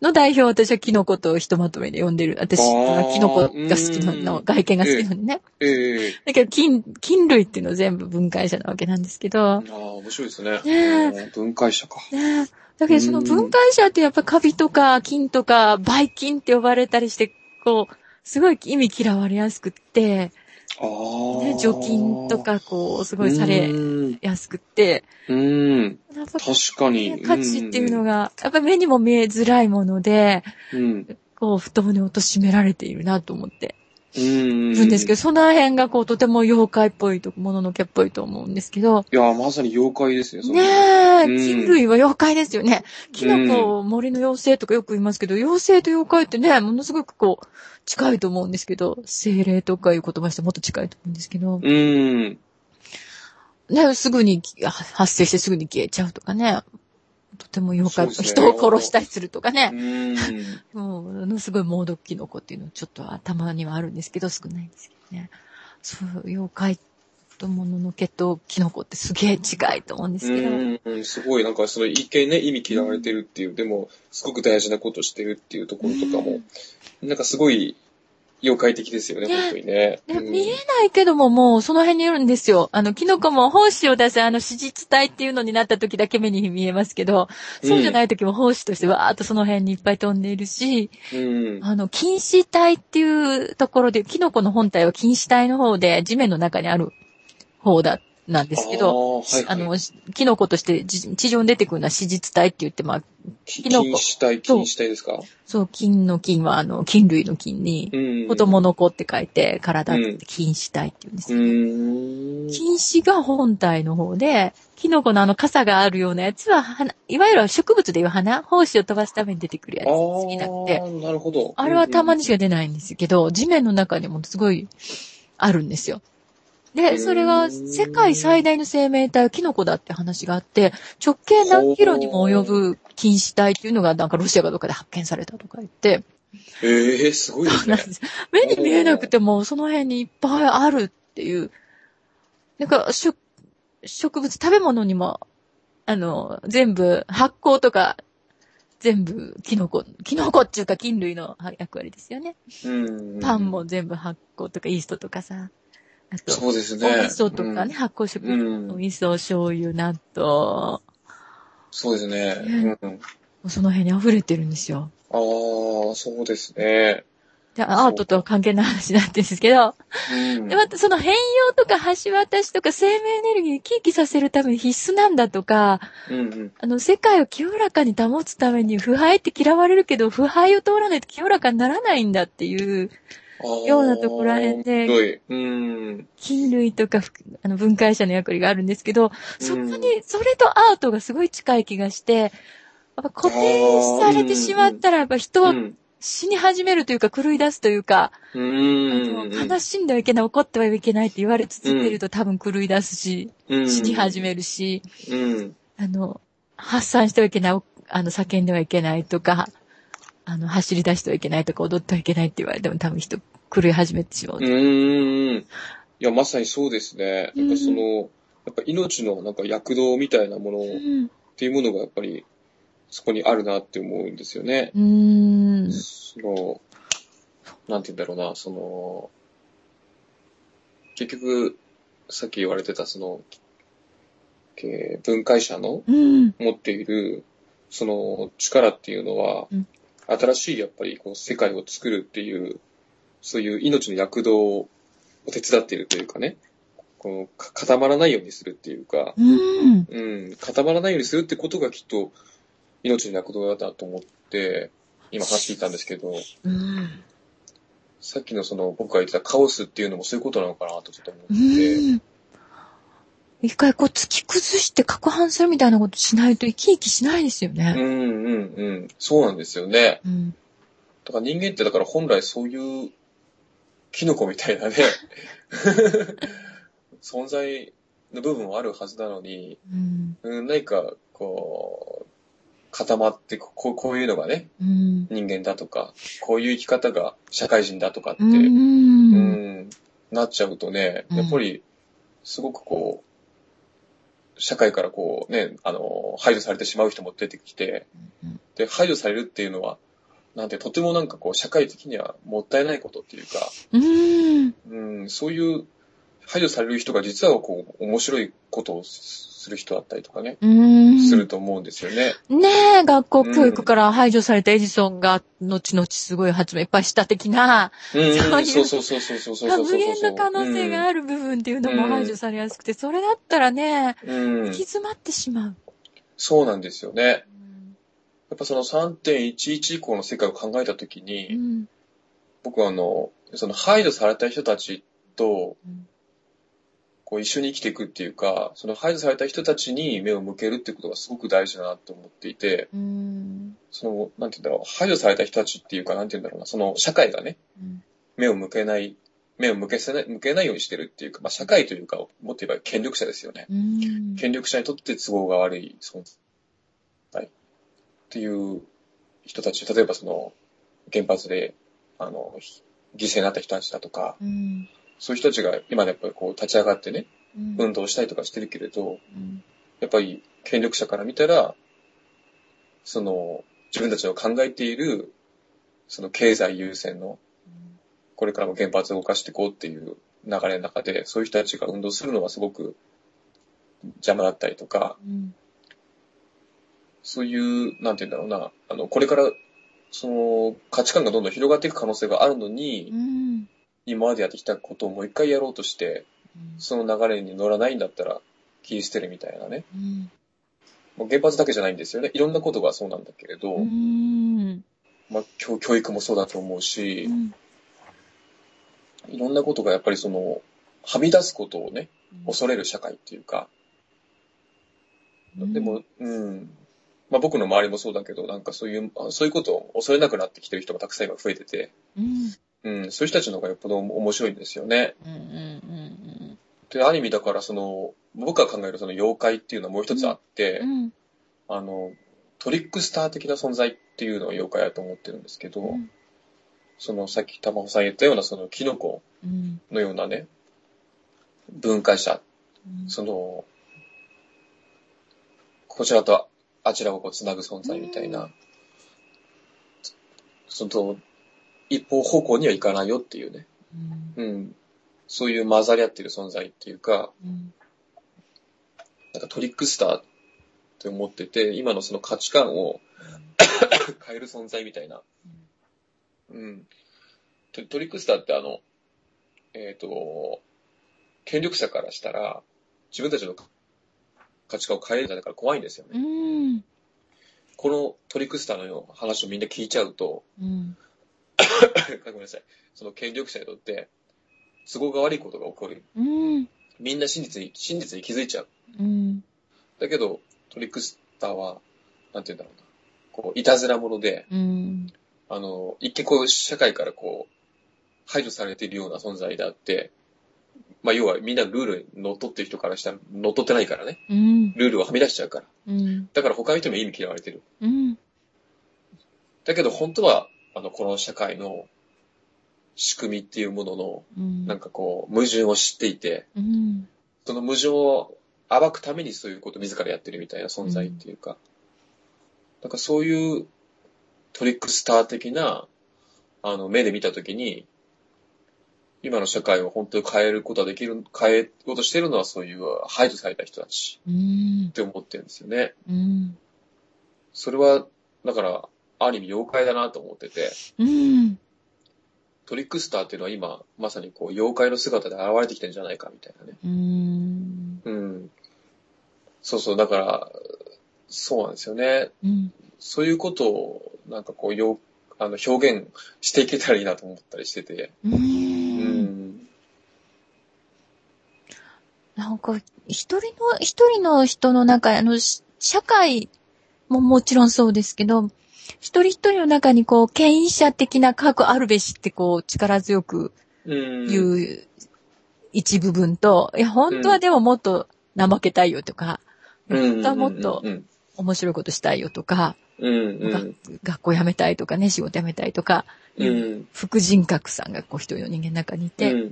の代表を私はキノコとひとまとめで呼んでる。私はキノコが好きなうんの、外見が好きなのね。ええだけど、菌、菌類っていうのは全部分解者なわけなんですけど。ああ、面白いですね。ね分解者か。ねえだけど、その分解者ってやっぱカビとか菌とか、バイ菌って呼ばれたりして、こう、すごい意味嫌われやすくって。ね、除菌とか、こう、すごいさうれん。やすくって、うん。確かに。価値っていうのが、やっぱり目にも見えづらいもので、うん。こう、太もに落としめられているなと思ってうん。いるんですけど、その辺がこう、とても妖怪っぽいと、もののけっぽいと思うんですけど、いや、まさに妖怪ですね、そねれえ、うん。菌類は妖怪ですよね。キノコ、森の妖精とかよく言いますけど、妖精と妖怪ってね、ものすごくこう、近いと思うんですけど、精霊とかいう言葉にしてもっと近いと思うんですけど、うん。ね、すぐに発生してすぐに消えちゃうとかね、とても妖怪、そうですね。人を殺したりするとかうね、ん。ものすごい猛毒キノコっていうのちょっと頭にはあるんですけど、少ないんですけどね。そう、妖怪ともののけとキノコってすげえ近いと思うんですけど、うん、すごい、なんかその一見ね、意味嫌われてるっていう、でも、すごく大事なことしてるっていうところとかも、なんかすごい、妖怪的ですよね、ね本当にね。でうん見えないけども、もうその辺にいるんですよ。あの、キノコも胞子を出すあの、子実体っていうのになった時だけ目に見えますけど、そうじゃない時も胞子としてわーっとその辺にいっぱい飛んでいるし、うん。あの、菌糸体っていうところで、キノコの本体は菌糸体の方で地面の中にある方だ、なんですけど、あーはいはいあの、キノコとしてじ地上に出てくるのは子実体って言って、まあ、きキノコ菌死体、菌死体ですか？そう、菌の菌はあの、菌類の菌に、うん。子供の子って書いて、体って菌糸体って言うんですうよ。ーん。菌糸が本体の方で、キノコのあの傘があるようなやつは花、いわゆる植物でいう花、胞子を飛ばすために出てくるやつあ好きなくて、あ、なるほど。あれはたまにしか。か出ないんですけど、地面の中にもすごいあるんですよ。うで、んそれが世界最大の生命体はキノコだって話があって、直径何キロにも及ぶ菌糸体っていうのがなんかロシアかどっかで発見されたとか言って、ええすごいですね。目に見えなくてもその辺にいっぱいあるっていう。なんか植植物、食べ物にも、あの、全部発酵とか、全部キノコ、キノコっていうか菌類の役割ですよね。うん。パンも全部発酵とかイーストとかさ。あと、そうですね。お味噌とかね、発酵食うん。品、お味噌、醤油、納豆、そうですね。ねうん。その辺に溢れてるんですよ。ああ、そうですね。で、アートとは関係ない話になってるんですけど、うん。で、またその変容とか橋渡しとか生命エネルギーを生き生きさせるために必須なんだとか、うんうん。あの、世界を清らかに保つために腐敗って嫌われるけど、腐敗を通らないと清らかにならないんだっていう、ようなところらへんで。菌類とかふあの分解者の役割があるんですけど、そこうんに、それとアートがすごい近い気がして、やっぱ固定されてしまったら、やっぱ人はうん。死に始めるというか、狂い出すというか、悲しんではいけない、怒ってはいけないって言われ続けると多分狂い出すし、うん死に始めるし、うん。あの、発散してはいけない、あの、叫んではいけないとか、あの、走り出してはいけないとか、踊ってはいけないって言われても多分人狂い始めてしまう。うん。いや、まさにそうですね。うんなんかその、やっぱ命のなんか躍動みたいなものっうん。ていうものがやっぱりそこにあるなって思うんですよね。うーん。その、なんて言うんだろうな、その、結局、さっき言われてたその、えー分解者のうん。持っている、その力っていうのは、うん新しいやっぱりこう世界を作るっていう、そういう命の躍動を手伝っているというかね、こうか固まらないようにするっていうか、うん。うん、固まらないようにするってことがきっと命の躍動だと思って、今話聞いたんですけど、うん。さっきのその僕が言ってたカオスっていうのもそういうことなのかなとちょっと思うって、ん。一回こう突き崩して攪拌するみたいなことしないと生き生きしないですようんね。うんうん、そうなんですよね。うん。だから人間ってだから本来そういうキノコみたいなね、存在の部分はあるはずなのに、うん。うん、何かこう、固まってこう、こういうのがね、うん。人間だとか、こういう生き方が社会人だとかって、う。うんん、なっちゃうとね、うんやっぱり、すごくこう、社会からこうね、あの、排除されてしまう人も出てきて、で、排除されるっていうのは、なんてとてもなんかこう、社会的にはもったいないことっていうか、うん。うん、そういう排除される人が実はこう、面白いことをする人だったりとかね、すると思うんですよね。ねえ、学校教育から排除されたエジソンが、後々すごい発明いっぱいした的な、そういう、そうそうそうそう。発言の可能性がある部分っていうのも排除されやすくて、それだったらね、行き詰まってしまう。そうなんですよね。やっぱその3.11以降の世界を考えたときに、僕はあの、その排除された人たちと、こう一緒に生きていくっていうか、その排除された人たちに目を向けるってことがすごく大事だなと思っていて、うん。その、なんて言うんだろう、排除された人たちっていうか、なんて言うんだろうな、その社会がね、うん目を向けない、目を向けせない、向けないようにしてるっていうか、まあ社会というか、もっと言えば権力者ですよね。うん。権力者にとって都合が悪い存在っていう人たち、例えばその原発で、あの、犠牲になった人たちだとか、うん。そういう人たちが今やっぱりこう立ち上がってね、うん。運動したりとかしてるけれど、うん。やっぱり権力者から見たら、その自分たちの考えている、その経済優先の、これからも原発を動かしていこうっていう流れの中で、そういう人たちが運動するのはすごく邪魔だったりとか、うん。そういう、なんて言うんだろうな、あの、これから、その、価値観がどんどん広がっていく可能性があるのに、うん。今までやってきたことをもう一回やろうとして、その流れに乗らないんだったら、切り捨てるみたいなね。うん。原発だけじゃないんですよね。いろんなことがそうなんだけれど、うん。まあ、教教育もそうだと思うしう、ん。いろんなことがやっぱりその、はみ出すことをね、恐れる社会っていうか、でも、うん。まあ僕の周りもそうだけど、なんかそういう、あそういうことを恐れなくなってきてる人がたくさん今増えてて、うん。うん、そういう人たちの方がよっぽど面白いんですよね。うん。うん。で、ある意味だからその、僕が考えるその妖怪っていうのはもう一つあって、うん。あの、トリックスター的な存在っていうのが妖怪だと思ってるんですけど、うんそのさっき玉穂さん言ったようなそのキノコうん。のようなね、分解者、うん。その、こちらとあちらをこう繋ぐ存在みたいな、その、一方方向にはいかないよっていうね、うん。うん、そういう混ざり合ってる存在っていうか、うん。なんかトリックスターって思ってて、今のその価値観を 変える存在みたいな。うん。トトリックスターってあの、えっ、と、権力者からしたら、自分たちの価値観を変えるんじゃないから怖いんですよね。うん。このトリックスターのような話をみんな聞いちゃうと、うん。ごめんなさい。その権力者にとって、都合が悪いことが起こる。うん。みんな真実に、真実に気づいちゃう。うん。だけど、トリックスターは、なんて言うんだろうな。こう、いたずら者で、うん。あの、一見こう、社会からこう、排除されているような存在であって、まあ、要はみんなルールに乗っ取ってる人からしたら乗っ取ってないからね。うん。ルールをはみ出しちゃうから。うん。だから他の人にも意味嫌われてる。うん。だけど本当は、あの、この社会の仕組みっていうものの、うん。なんかこう、矛盾を知っていて、うん。その矛盾を暴くためにそういうことを自らやってるみたいな存在っていうか、なんかそういうトリックスター的な、あの、目で見たときに、今の社会を本当に変えることができる、変えようとしてるのはそういう排除された人たちうんっ。て思ってるんですよね。うん。それは、だから、ある意味妖怪だなと思ってて、うん。トリックスターっていうのは今、まさにこう、妖怪の姿で現れてきてるんじゃないかみたいなね。うん。うん。そうそう、だから、そうなんですよね。うん。そういうことを、なんかこう、よあの表現していけたらいいなと思ったりしてて。う。うんん。なんか、一人の、一人の人の中、あの、し社会ももちろんそうですけど、一人一人の中にこう、権威者的な核あるべしってこう、力強くうん。言う一部分と、いや、本当はでももっと怠けたいよとか、うん、本当はもっとうん。面白いことしたいよとか、学校辞めたいとかね、仕事辞めたいとか、うん。副人格さんがこう一人の人間の中にいて。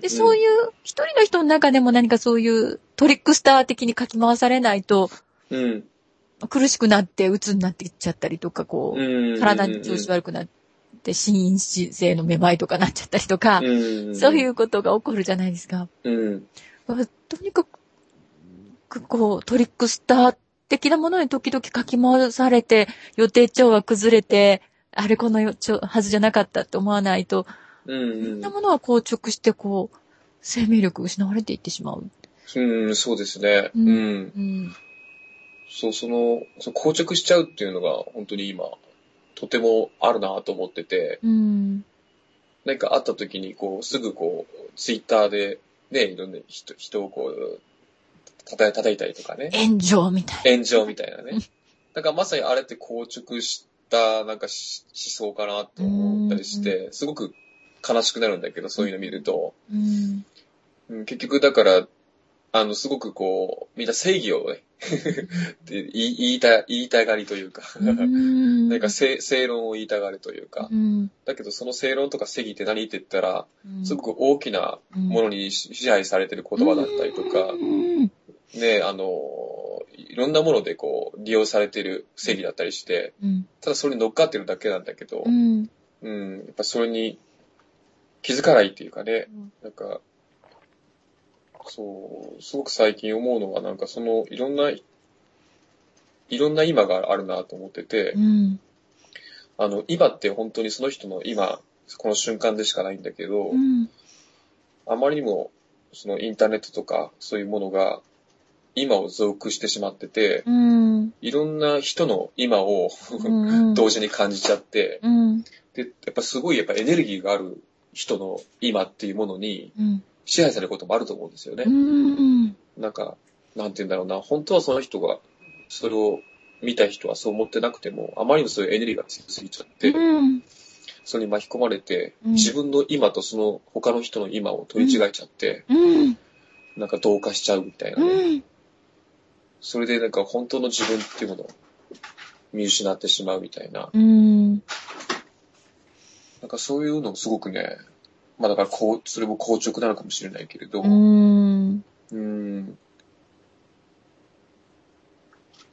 で、そういう一人の人の中でも何かそういうトリックスター的にかき回されないとうん。苦しくなって鬱になっていっちゃったりとか、こう、うん。体に調子悪くなって心因性のめまいとかなっちゃったりとか、うん。そういうことが起こるじゃないですか。うん。とにかく、こう、トリックスター的なものに時々かき回されて、予定調和崩れて、あれこのはずじゃなかったって思わないと、ういろんんな。ものは硬直して、こう、生命力失われていってしまう。うん、そうですね。うんうん。うん。そう、その、その硬直しちゃうっていうのが、本当に今、とてもあるなと思ってて、うん。何かあった時に、こう、すぐこう、ツイッターで、ね、いろんな人、人をこう、叩い叩いたりとかね、炎上みたい炎上みたいなね。だからまさにあれって硬直した、なんかし思想かなと思ったりして、すごく悲しくなるんだけど、そういうの見ると。うん結局だから、あの、すごくこう、みんな正義をね、言いた、言いたがりというか、うん。なんか正正論を言いたがるというか、うん。だけどその正論とか正義って何って言ったら、うんすごく大きなものに支配されてる言葉だったりとかう、ん。ね、あの、いろんなものでこう、利用されてる正義だったりして、うん。ただそれに乗っかってるだけなんだけどう、ん。うん、やっぱそれに気づかないっていうかね、なんか、そう、すごく最近思うのはなんかそのいろんな、いろんな今があるなと思っててう、ん。あの、今って本当にその人の今、この瞬間でしかないんだけどう、ん。あまりにもそのインターネットとかそういうものが今を増幅してしまってて、うん。いろんな人の今をうん。同時に感じちゃって、うん。で、やっぱすごいやっぱエネルギーがある人の今っていうものにうん。支配されることもあると思うんですよねう。ん。なんか、なんて言うんだろうな、本当はその人が、それを見た人はそう思ってなくても、あまりにもそういうエネルギーが強すぎちゃって、うん。それに巻き込まれて、うん自分の今とその他の人の今を取り違えちゃって、うん。なんか同化しちゃうみたいなね。うん。それでなんか本当の自分っていうものを見失ってしまうみたいな。うん。なんかそういうのをすごくね、まあだからこう、それも硬直なのかもしれないけれど、う。うんーん。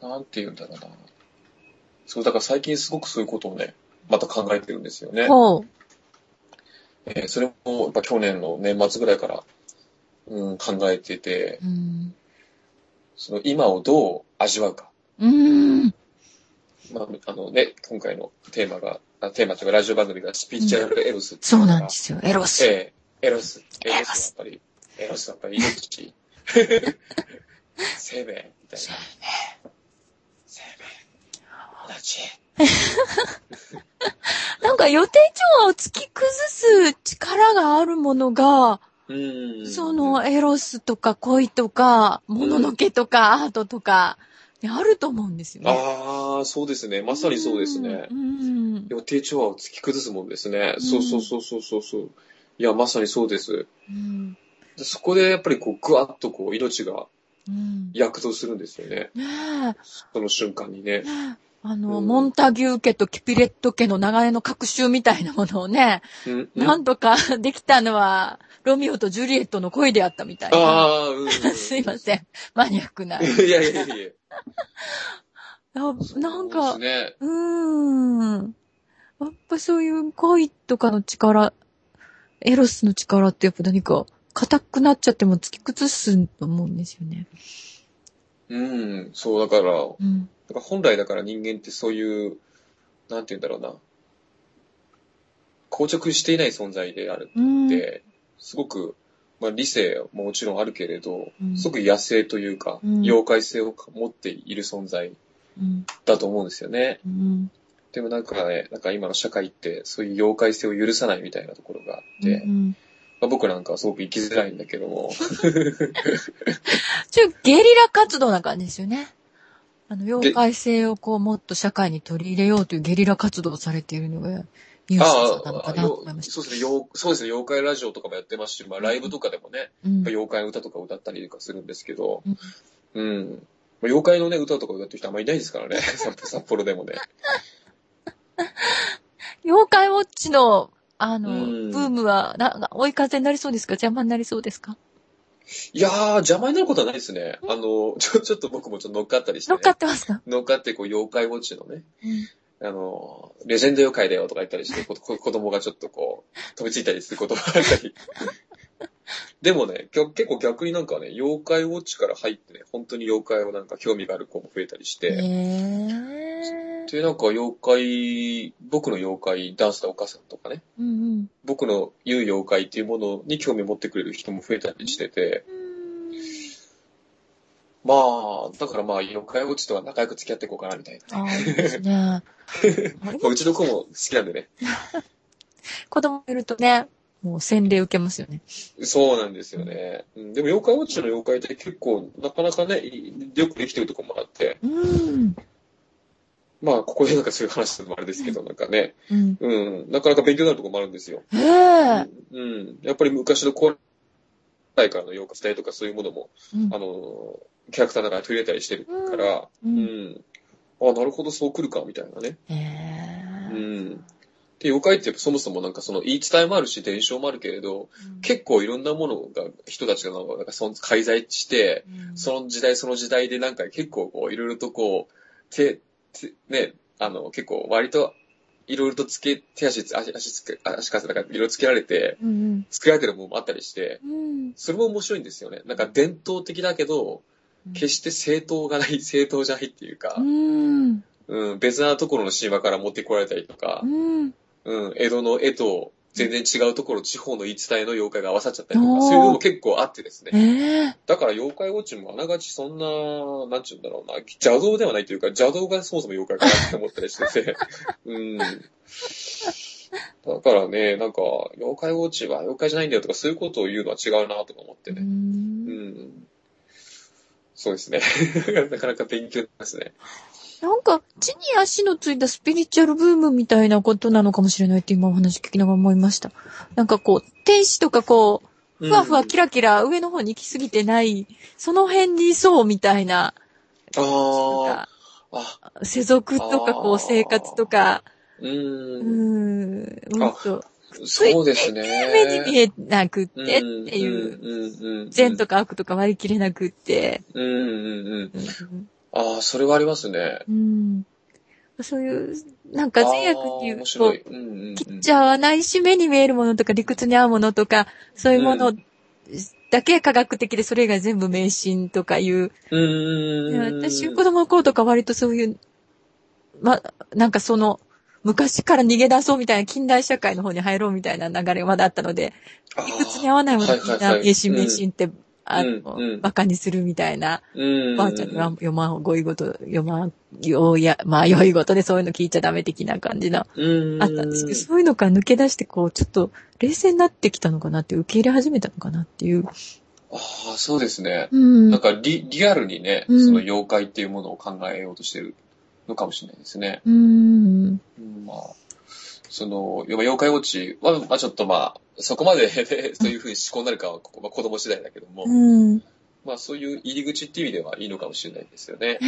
なんて言うんだろうな。そう、だから最近すごくそういうことをね、また考えてるんですよね。ほう。えーそれもやっぱ去年の年末ぐらいから、うん、考えてて、うん。その今をどう味わうか。うん。まあ、あのね、今回のテーマが、あテーマというかラジオ番組がスピリチュアルエロスそうなんですよ。エロス。ええエロス。エロスやっぱり、エロスはやっぱり命。生命みたいな。生命。命。なんか予定調和を突き崩す力があるものが、うん。そのエロスとか恋とか、もののけとか、アートとか、ねあると思うんですよね。ああ、そうですね。まさにそうですねう。ん。予定調和を突き崩すもんですね。うんそうそうそうそうそうそう。いや、まさにそうです。うん。でそこでやっぱりこう、ぐわっとこう、命がうん。躍動するんですよね。ねえ。その瞬間にね。あの、うんモンタギュー家とキピレット家の長年の隔週みたいなものをね、うん。なんとか できたのは、ロミオとジュリエットの恋であったみたいな。ああ、うん。すいません。マニアックな。い やいやいやいや。あなんか、そうね。うーん。やっぱそういう恋とかの力エロスの力ってやっぱ何か硬くなっちゃっても突き崩すと思うんですよね。うん、そう、だから、うん。だから本来だから人間ってそういう、なんて言うんだろうな、硬直していない存在であるうん。って、すごく、まあ理性ももちろんあるけれど、うんすごく野生というか、うん妖怪性を持っている存在うん。だと思うんですよね。うん。でもなんかね、なんか今の社会ってそういう妖怪性を許さないみたいなところがあって、うん。まあ、僕なんかはすごく生きづらいんだけども、ちょ、ゲリラ活動な感じですよね。あの、妖怪性をこう、もっと社会に取り入れようというゲリラ活動をされているのが、ミュージシャンなのかなと思いました。そうですね、妖そうですね、妖怪ラジオとかもやってますし、まあライブとかでもね、うん。妖怪の歌とか歌ったりとかするんですけど、うんうん。まあ、妖怪のね、歌とか歌ってる人あんまりいないですからね、札 札幌でもね。妖怪ウォッチの、あの、うんブームは、な、追い風になりそうですか？邪魔になりそうですかいやー、邪魔になることはないですね。あの、ちょ、ちょっと僕もちょっと乗っかったりして、ね。乗っかってますか？乗っかって、こう、妖怪ウォッチのね、うん。あの、レジェンド妖怪だよとか言ったりして、子供がちょっとこう、飛びついたりすることがあったり。でもね、結構逆になんかね、妖怪ウォッチから入ってね、本当に妖怪をなんか興味がある子も増えたりしへて、ー。で、なんか妖怪、僕の妖怪ダンスのお母さんとかね、うんうん。僕の言う妖怪っていうものに興味を持ってくれる人も増えたりしてて、まあ、だからまあ、妖怪ウォッチとは仲良く付き合っていこうかなみたいな。ああ、いいですね。あれ？まあうちの子も好きなんでね。子供いるとね、もう洗礼受けますよね。そうなんですよね。うんでも、妖怪ウォッチの妖怪って結構、なかなかね、いよくできてるところもあって、うん。まあ、ここでなんかそういう話するのもあれですけど、なんかね、うん。うん、なかなか勉強になるところもあるんですよ。へえ。うん、やっぱり昔の古来からの妖怪時代とかそういうものも、うんあの、キャラクターの中に取り入れたりしてるから、う。うんん、あ、なるほど、そう来るか、みたいなね。へえ。うん。で、妖怪ってそもそもなんかその言い伝えもあるし、伝承もあるけれど、結構いろんなものが、人たちがなんかその介在して、うんその時代その時代でなんか結構こういろいろとこう、手、手ね、あの結構割といろいろとつけ、手足つ、足、足つけ、足かせなんかいろいろつけられて、うん作られてるものもあったりして、うん。それも面白いんですよね。なんか伝統的だけど、決して正当がない、正当じゃないっていうかう、ん。うん、別なところの神話から持ってこられたりとかう、ん。うん、江戸の絵と全然違うところ、地方の言い伝えの妖怪が合わさっちゃったりとか、そういうのも結構あってですね。ええ。だから妖怪ウォッチもあながちそんな、なんちゅうんだろうな、邪道ではないというか、邪道がそもそも妖怪かなって思ったりしてて。うん。だからね、なんか、妖怪ウォッチは妖怪じゃないんだよとか、そういうことを言うのは違うなとか思ってう。ね。うんん。そうですね。なかなか勉強になりますね。なんか、地に足のついたスピリチュアルブームみたいなことなのかもしれないって今お話聞きながら思いました。なんかこう、天使とかこう、ふわふわキラ。ラキラ上の方に行き過ぎてない、その辺にいそうみたいな、ああ、世俗とかこう生活とか、う。うんーん、もっと、そうですね。目に見えなくってっていう、善とか悪とか割り切れなくって、うん、うん、うん。うんああ、それはありますね。うん、そういう、なんか善悪にあー言うと面白い。、うん、うん、うん。切っちゃわないし、目に見えるものとか理屈に合うものとか、そういうものだけ科学的で、それ以外全部迷信とかいう。うん。私、子供の頃とか割とそういう、ま、なんかその、昔から逃げ出そうみたいな近代社会の方に入ろうみたいな流れがまだあったので、理屈に合わないものみんな迷信迷信って、あの、うんうん馬鹿にするみたいな、うん。おばあちゃんには読まん、語彙ごと、読まん、ようや、まあ、良いごとでそういうの聞いちゃダメ的な感じの、うん。あったんですけど、そういうのから抜け出して、こう、ちょっと、冷静になってきたのかなって、受け入れ始めたのかなっていう。ああ、そうですね。うん。なんかリ、リアルにね、うんその妖怪っていうものを考えようとしてるのかもしれないですね。うん。うん、まあ、その、妖怪ウォッチは、まあちょっとまあ、そこまで、そういうふうに思考になるかは、ここまあ、子供次第だけども、うん。まあそういう入り口っていう意味ではいいのかもしれないですよね。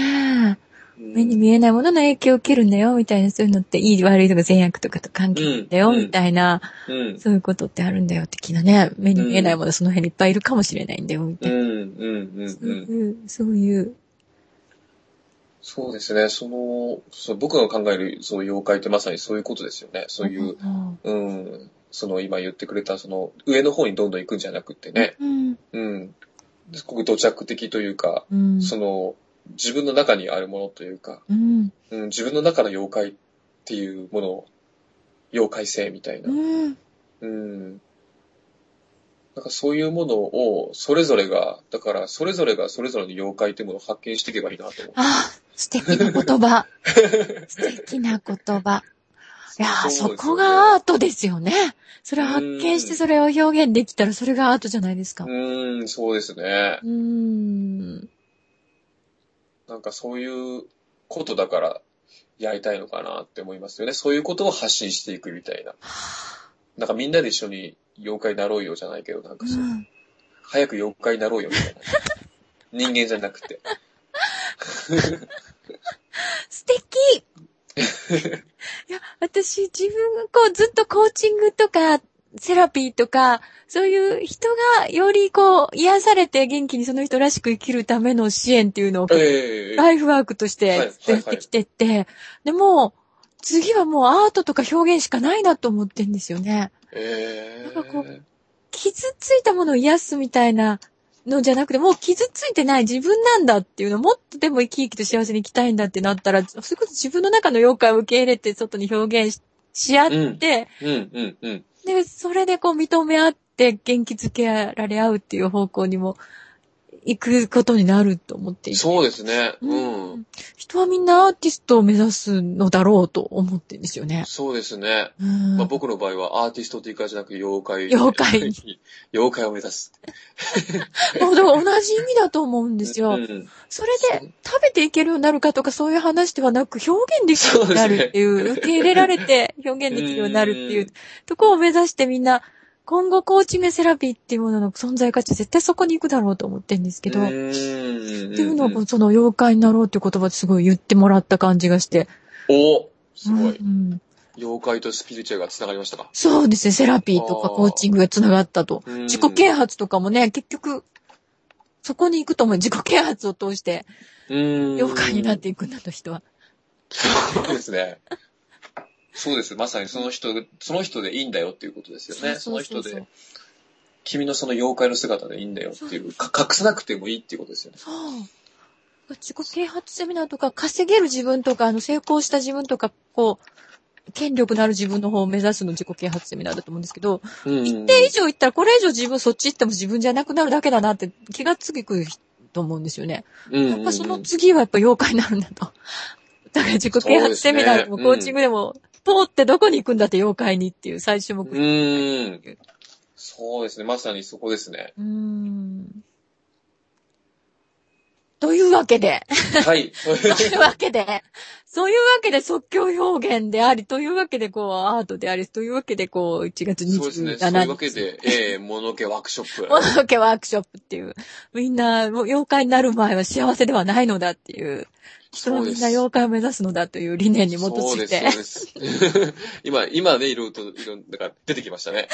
目に見えないものの影響を受けるんだよ、みたいな、そういうのって、いい悪いとか善悪とかと関係ないんだよ、うんみたいな、うん。そういうことってあるんだよ、的なね。目に見えないもの、その辺にいっぱいいるかもしれないんだよ、みたいな。そううん。いう、そうですね。その、そう僕が考えるその妖怪ってまさにそういうことですよね。そういう、んうん。その今言ってくれた、その上の方にどんどん行くんじゃなくってね、うん。うん。すごく土着的というか、うん。その、自分の中にあるものというか、うん。うん、自分の中の妖怪っていうものを、妖怪性みたいなう。ん。うん。なんかそういうものを、それぞれが、だからそれぞれがそれぞれの妖怪っていうものを発見していけばいいなと思う。ああ、素敵な言葉。素敵な言葉。いやー、そねこがアートですよね。それを発見してそれを表現できたらそれがアートじゃないですか。うーん、そうですね。うーん。なんかそういうことだからやりたいのかなって思いますよね。そういうことを発信していくみたいな。なんかみんなで一緒に妖怪になろうよじゃないけど、なんかそう、うん早く妖怪になろうよみたいな。人間じゃなくて。素敵 いや、私自分がこうずっとコーチングとか、セラピーとか、そういう人がよりこう癒されて元気にその人らしく生きるための支援っていうのをええ。ライフワークとしてはいはいやってきてって、でも、次はもうアートとか表現しかないなと思ってんですよね。ええ。なんかこう傷ついたものを癒すみたいなのじゃなくて、もう傷ついてない自分なんだっていうの、もっとでも生き生きと幸せに生きたいんだってなったら、それこそ自分の中の妖怪を受け入れて外に表現しし合って、うん、うん、うん。で、それでこう認め合って元気づけられ合うっていう方向にも行くことになると思っていて。そうですね。ううんん。人はみんなアーティストを目指すのだろうと思ってるんですよね。そうですね。うんまあ、僕の場合はアーティストというかじゃなく妖怪。妖怪。妖怪を目指す。もうだから同じ意味だと思うんですよ。うんそれで食べていけるようになるかとかそういう話ではなく表現できるようになるっていう、そうね受け入れられて表現できるようになるっていううんところを目指してみんな今後コーチングセラピーっていうものの存在価値絶対そこに行くだろうと思ってるんですけど、うっていうのをその妖怪になろうっていう言葉ですごい言ってもらった感じがして。おすごい。うん妖怪とスピリチュアルが繋がりましたか？そうですね、セラピーとかコーチングが繋がったと。うん自己啓発とかもね、結局、そこに行くと思う。自己啓発を通して。妖怪になっていくんだと、人は。そうですね。そうです。まさにその人、その人でいいんだよっていうことですよね。その人で、君のその妖怪の姿でいいんだよっていう、か隠さなくてもいいっていうことですよね。そう。自己啓発セミナーとか、稼げる自分とか、あの、成功した自分とか、こう、権力のある自分の方を目指すの自己啓発セミナーだと思うんですけど、うん一定以上行ったら、これ以上自分そっち行っても自分じゃなくなるだけだなって気がつくと思うんですよね。うんやっぱその次はやっぱ妖怪になるんだと。だから自己啓発セミナーでもコーチングでも、通ってどこに行くんだって妖怪にっていう最終目う標。ーん。そうですね。まさにそこですね。うーん。というわけで、はい。というわけで、そういうわけで即興表現であり、というわけでこうアートであり、というわけでこう1月そうですね。そう27いうわけ日。で、ええものけワークショップ。もののけワークショップっていう、みんな、もう妖怪になる前は幸せではないのだっていう、人はみんな妖怪を目指すのだという理念に基づいて。そうです、そうです。今、今ね、いろいろと、いろんな、なんか出てきましたね。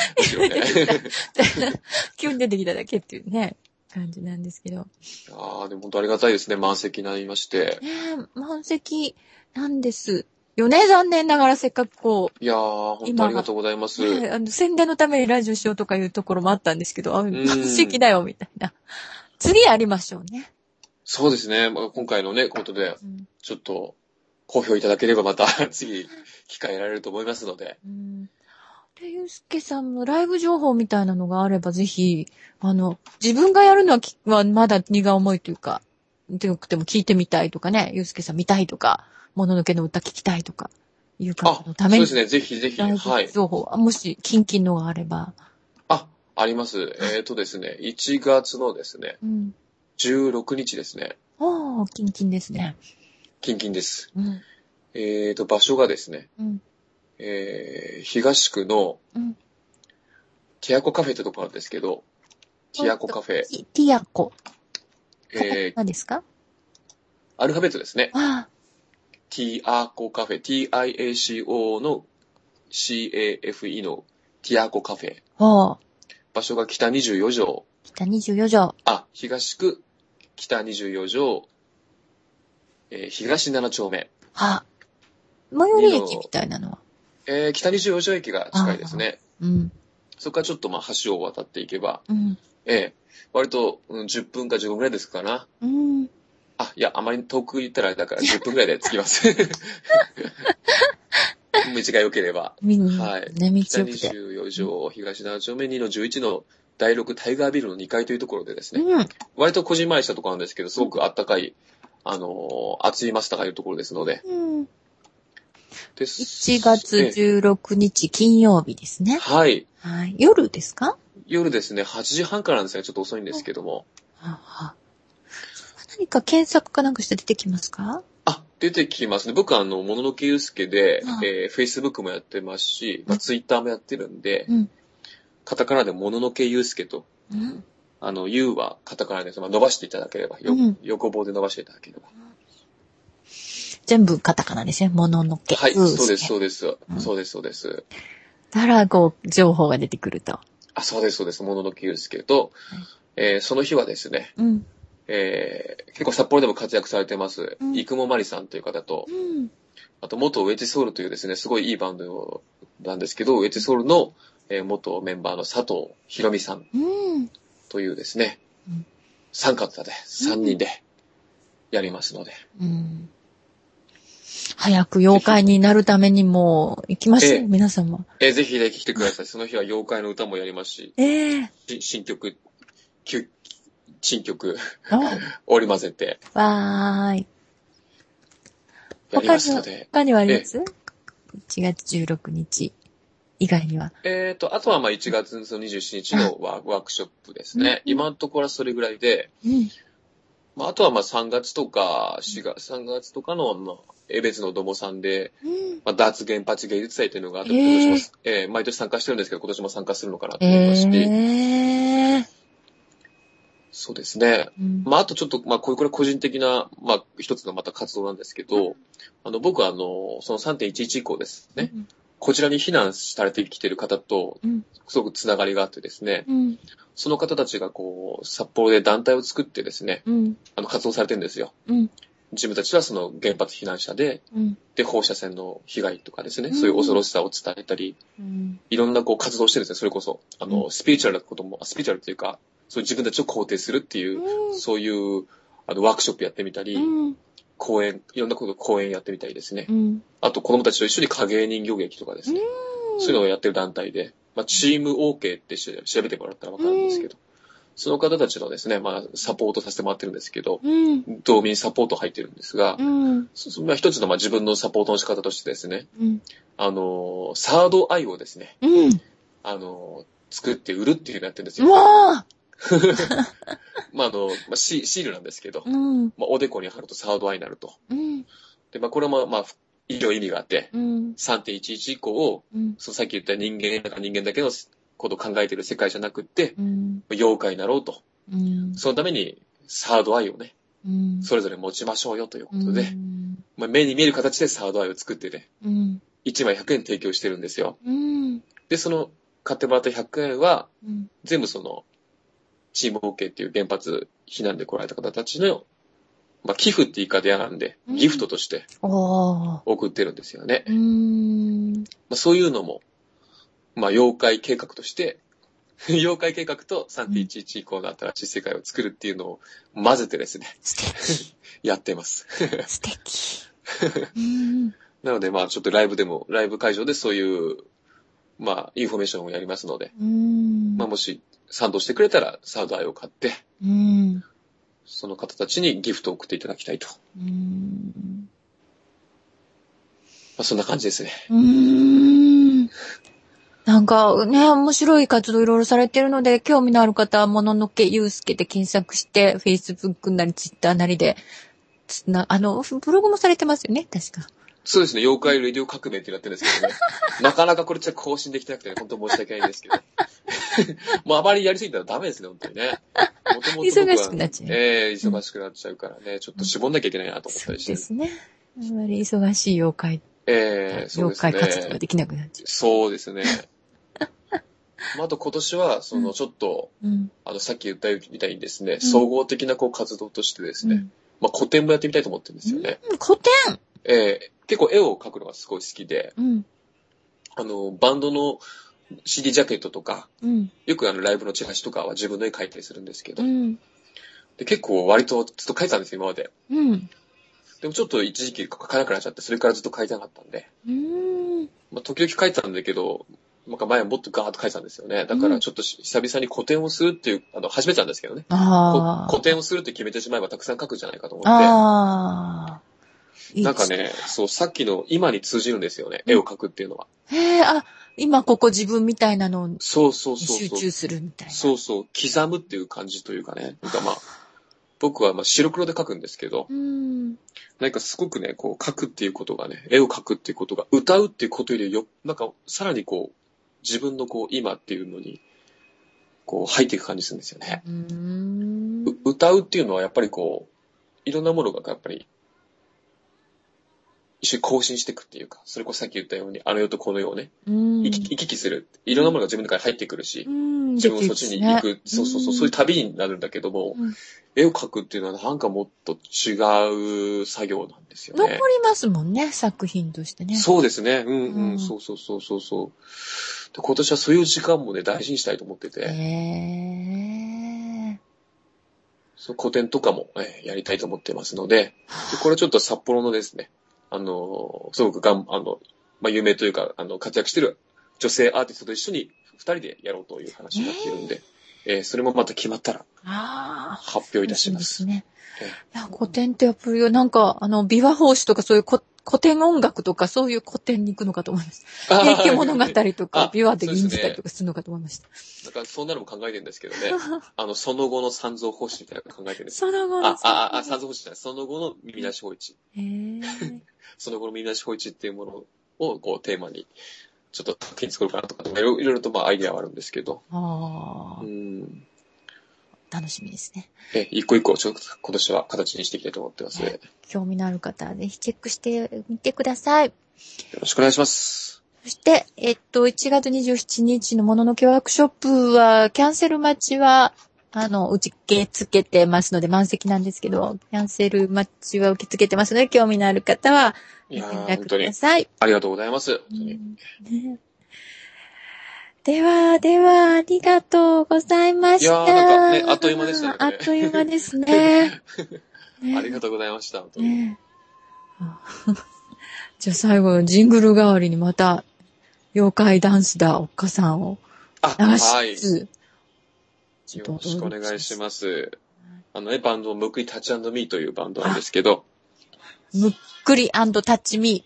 ね 急に出てきただけっていうね、感じなんですけど。ああ、でも本当ありがたいですね。満席になりまして。ねえ、満席なんですよね。残念ながらせっかくこいやー、本当ありがとうございます。あの宣伝のためにラジオしようとかいうところもあったんですけど、あ、ん満席だよ、みたいな。次やりましょうね。そうですね。まあ今回のね、ことで、うんちょっと、好評いただければまた 次、機会得られると思いますので。うんで、ゆうすけさんのライブ情報みたいなのがあれば、ぜひ、あの、自分がやるのはまだ荷が重いというか、でくても聞いてみたいとかね、ゆうすけさん見たいとか、もののけの歌聞きたいとか、いうあ方の、ために、そうですね。ぜひぜひ。はい。ブ情報、あもし、キンキンのがあれば、あ、あります。えっ、とですね、1月のですね、うん。16日ですね。ああ、キンキンですね。キンキンです。うん。えっ、と、場所がですね、うん。えー、東区のうん。ティアコカフェってとこなんですけど、ティアコカフェ、ティアコ。えー、何ですか？アルファベットですね。あティアコカフェ、TIACO の CAFE のティアコカフェ。場所が北24条。北24条。あ、東区、北24条、えー東7丁目。はあ、最寄り駅みたいなのは？えー北24条駅が近いですね。うん。そこからちょっとまあ橋を渡っていけば、うん。ええ、割と、うん、10分か15分ぐらいですかな。うん。あ、いや、あまり遠く行ったら、だから10分ぐらいで着きます。道が良ければ。はいね、道北よくて。24条、東7丁目2の11の第6タイガービルの2階というところでですね、うん。割とこじんまりしたところなんですけど、すごくあったかい、あのー熱いマスターがいるところですので。うん。です1月ええ16日金曜日ですね。はい。はい。夜ですか？夜ですね、8時半からなんですね、ちょっと遅いんですけども。はは何か検索かなんかして出てきますか？あ、出てきますね。僕はあの、もののけゆうすけであ、えー、Facebook もやってますし、まあ、Twitter もやってるんで、うん。カタカナでもののけゆうすけと、うん。あの、ゆうはカタカナです。まあ、伸ばしていただければ、ようん横棒で伸ばしていただければ。全部カタカナですね。もののけ。はい、うそうです、うそうです。うんそうです、そうです。だらこう、情報が出てくると。あ、そうです、そうです。もののけゆうすけと、えーその日はですね、うん。えー結構札幌でも活躍されてます、うん生駒まりさんという方とう、ん。あと元ウェッジソウルというですね、すごいいいバンドなんですけど、ウェッジソウルの、えー元メンバーの佐藤ひろみさんうん。というですねうん、三方で、三人でやりますので、うん。早く妖怪になるためにも行きましょう、ええ皆様。えーぜひぜひ来てください。その日は妖怪の歌もやりますし、ええし新曲、旧新曲お 織り交ぜてわーい。やりますので、他にはあります ?1 月16日以外には。えっ、と、あとはまあ1月の27日のワワークショップですね。うん今のところはそれぐらいで、うん。まあ、あとはまあ3月とか4月、3月とかの、まあ、江別のどもさんで、うん。まあ、脱原発芸術祭というのがあって、今年も、えー毎年参加してるんですけど、今年も参加するのかなと思いえますし、えそうですね。うん。まあ、あとちょっと、まあ、これ、これ個人的な、まあ、一つのまた活動なんですけど、あの、僕はあの、その3.11以降ですね、こちらに避難されてきてる方と、うん。すごくつながりがあってですね、うん。その方たちがこう、札幌で団体を作ってですね、うん。あの、活動されてるんですよ。うん。自分たちはその原発避難者で、うん。で、放射線の被害とかですね、うんそういう恐ろしさを伝えたり、うん。いろんなこう活動してるんですね、それこそ。あの、うんスピリチュアルなことも、あスピリチュアルっていうか、そういう自分たちを肯定するっていう、うんそういう、あの、ワークショップやってみたり、うん。講演、いろんなこと、講演やってみたりですね。うん。あと、子供たちと一緒に影絵人形劇とかですね、そういうのをやってる団体で、まあ、チーム OK ってし調べてもらったらわかるんですけど、その方たちのですね、まあ、サポートさせてもらってるんですけど、うん。道民サポート入ってるんですが、うん。まあ、一つのまあ自分のサポートの仕方としてですね、うん。あのーサードアイをですね、うん。あのー作って売るっていうのやってるんですうよ。わ まあ、あの、まあ、シシールなんですけど、ーうん。まあ、おでこに貼るとサードアイになると。うん。で、まあ、これも、まあ、医療意味があって、うん。3.11以降、うん。そのさっき言った人間が人間だけのことを考えてる世界じゃなくって、うん。妖怪になろうと。うん。そのために、サードアイをね、うん。それぞれ持ちましょうよということで、うん。まあ、目に見える形でサードアイを作ってね、うん。1枚100円提供してるんですよ。うん。で、その、買ってもらった100円は、うん。全部その、チーム OK っていう原発避難で来られた方たちの、まあ、寄付って言い方嫌なんで、うんギフトとして。送ってるんですよね。うーん。まあ、そういうのも、まあ、妖怪計画として、妖怪計画と3.11以降の新しい世界を作るっていうのを混ぜてですね。やってます。素敵。うん。なので、まあ、ちょっとライブでも、ライブ会場でそういう、まあ、インフォメーションをやりますので、うん。まあ、もし賛同してくれたら、サードアイを買って、うん。その方たちにギフトを送っていただきたいと。うん。まあ、そんな感じですね。うーん。なんかね、面白い活動いろいろされてるので、興味のある方は、もののけゆうすけで検索して、Facebook なり Twitter なりで、つな、あの、ブログもされてますよね、確か。そうですね、妖怪レディオ革命ってなってるんですけどね。なかなかこれちょっと更新できてなくて、ね、本当申し訳ないんですけど。もうあまりやりすぎたらダメですね、本当にね。もともと忙しくなっちゃうええ忙しくなっちゃうからね、ちょっと絞んなきゃいけないなと思ったそうりして。ですね。あんまり忙しい妖怪、ええそう妖ですね。怪活動ができなくなっちゃそうですね。まあ、あと今年は、そのちょっと、う。うん。あの、さっき言ったみたいにですね、総合的なこう活動としてですね、うんまあ、古典もやってみたいと思ってるんですよね。うん古典ええ結構絵を描くのがすごい好きで、うん。あの、バンドの、CD ジャケットとか、うん。よくあのライブのチラシとかは自分の絵描いたりするんですけど、うん。で結構割とずっと描いてたんですよ、今まで。うん。でもちょっと一時期描かなくなっちゃって、それからずっと描いてなかったんで、うん。まあ、時々描いてたんだけど、なんか前はもっとガーッと描いてたんですよね。だからちょっとし久々に個展をするっていう、あの、始めたんですけどね。こあ個展をするって決めてしまえばたくさん描くんじゃないかと思って。なんかね、そう、さっきの今に通じるんですよね。うん絵を描くっていうのは。へえ、あ、今ここ自分みたいなのにそうそうそう。集中するみたいな。そうそう、刻むっていう感じというかね。なんかまあ、僕はまあ白黒で描くんですけど、うん。なんかすごくね、こう描くっていうことがね、絵を描くっていうことが、歌うっていうことよりよ、なんかさらにこう、自分のこう、今っていうのに、こう入っていく感じするんですよね。うーん。う歌うっていうのはやっぱりこう、いろんなものがやっぱり、一緒に更新していくっていうか、それこそさっき言ったように、あの世とこの世をね、うん。行き行き来する。いろんなものが自分の中に入ってくるしう、ん。自分もそっちに行く、できそうそうそう、そういう旅になるんだけども、うん絵を描くっていうのはなんかもっと違う作業なんですよ残りね。ますもんね、作品としてね。そうですね。うんうん、うんそうそうそうそうそう。で今年はそういう時間もね、大事にしたいと思ってて、へえ。そう古典とかも、えーやりたいと思ってますので、でこれちょっと札幌のですね、あのーすごくがん、あの、まあ、有名というか、あの、活躍してる女性アーティストと一緒に二人でやろうという話になっているんで、えーそれもまた決まったらああ。発表いたします。そうですね。えいや、古典ってやっぱり、なんか、あの、琵琶法師とかそういう古古典音楽とかそういう古典に行くのかと思いました。平家物語とかあ、琵琶で吟じたりとかするのかと思いました。なんかそんなのも考えてるんですけどね、あの、その後の三蔵法師みたいなの考えてるんですその後あ、のあ、あ、三蔵法師じゃない、その後の耳なし法一。へえ。その後の耳なし法一っていうものを、こう、テーマに、ちょっと作品作ろうかなとか、いろいろとまあアイデアはあるんですけど、ああう、ん。楽しみですね。え、一個一個、ちょっと今年は形にしていきたいと思ってますので、よ興味のある方はぜひチェックしてみてください。ろしくお願いします。そして、えっと、1月27日のもののけワークショップは、キャンセル待ちは、あの、受け付けてますので、満席なんですけど、キャンセル待ちは受け付けてますので、興味のある方は、いやー、連絡ください。ありがとうございます。では、では、ありがとうございました。いやーなんかねあっという間でしたねあっという間ですね。ねありがとうございました。本当にねあじゃあ最後、ジングル代わりにまた、妖怪ダンスだ、おっかさんをあ、流はい。しつよつ、ちょっとろしくお願いしす。ます。あのね、バンド、むくりタッチミーというバンドなんですけど、むっくりタッチミ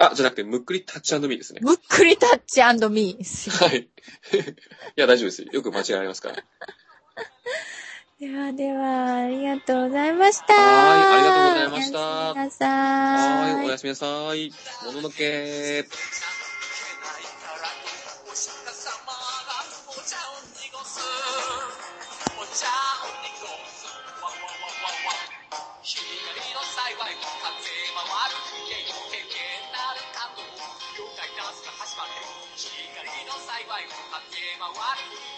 あ、じゃなくて、むっくりタッチミーですねー。。むっくりタッチミー。はい。いや、大丈夫です。よく間違えますから。ではでは、ありがとうございました。はいありがとうございましたおやすみなさはい、おい。やすみなさい。もののけ回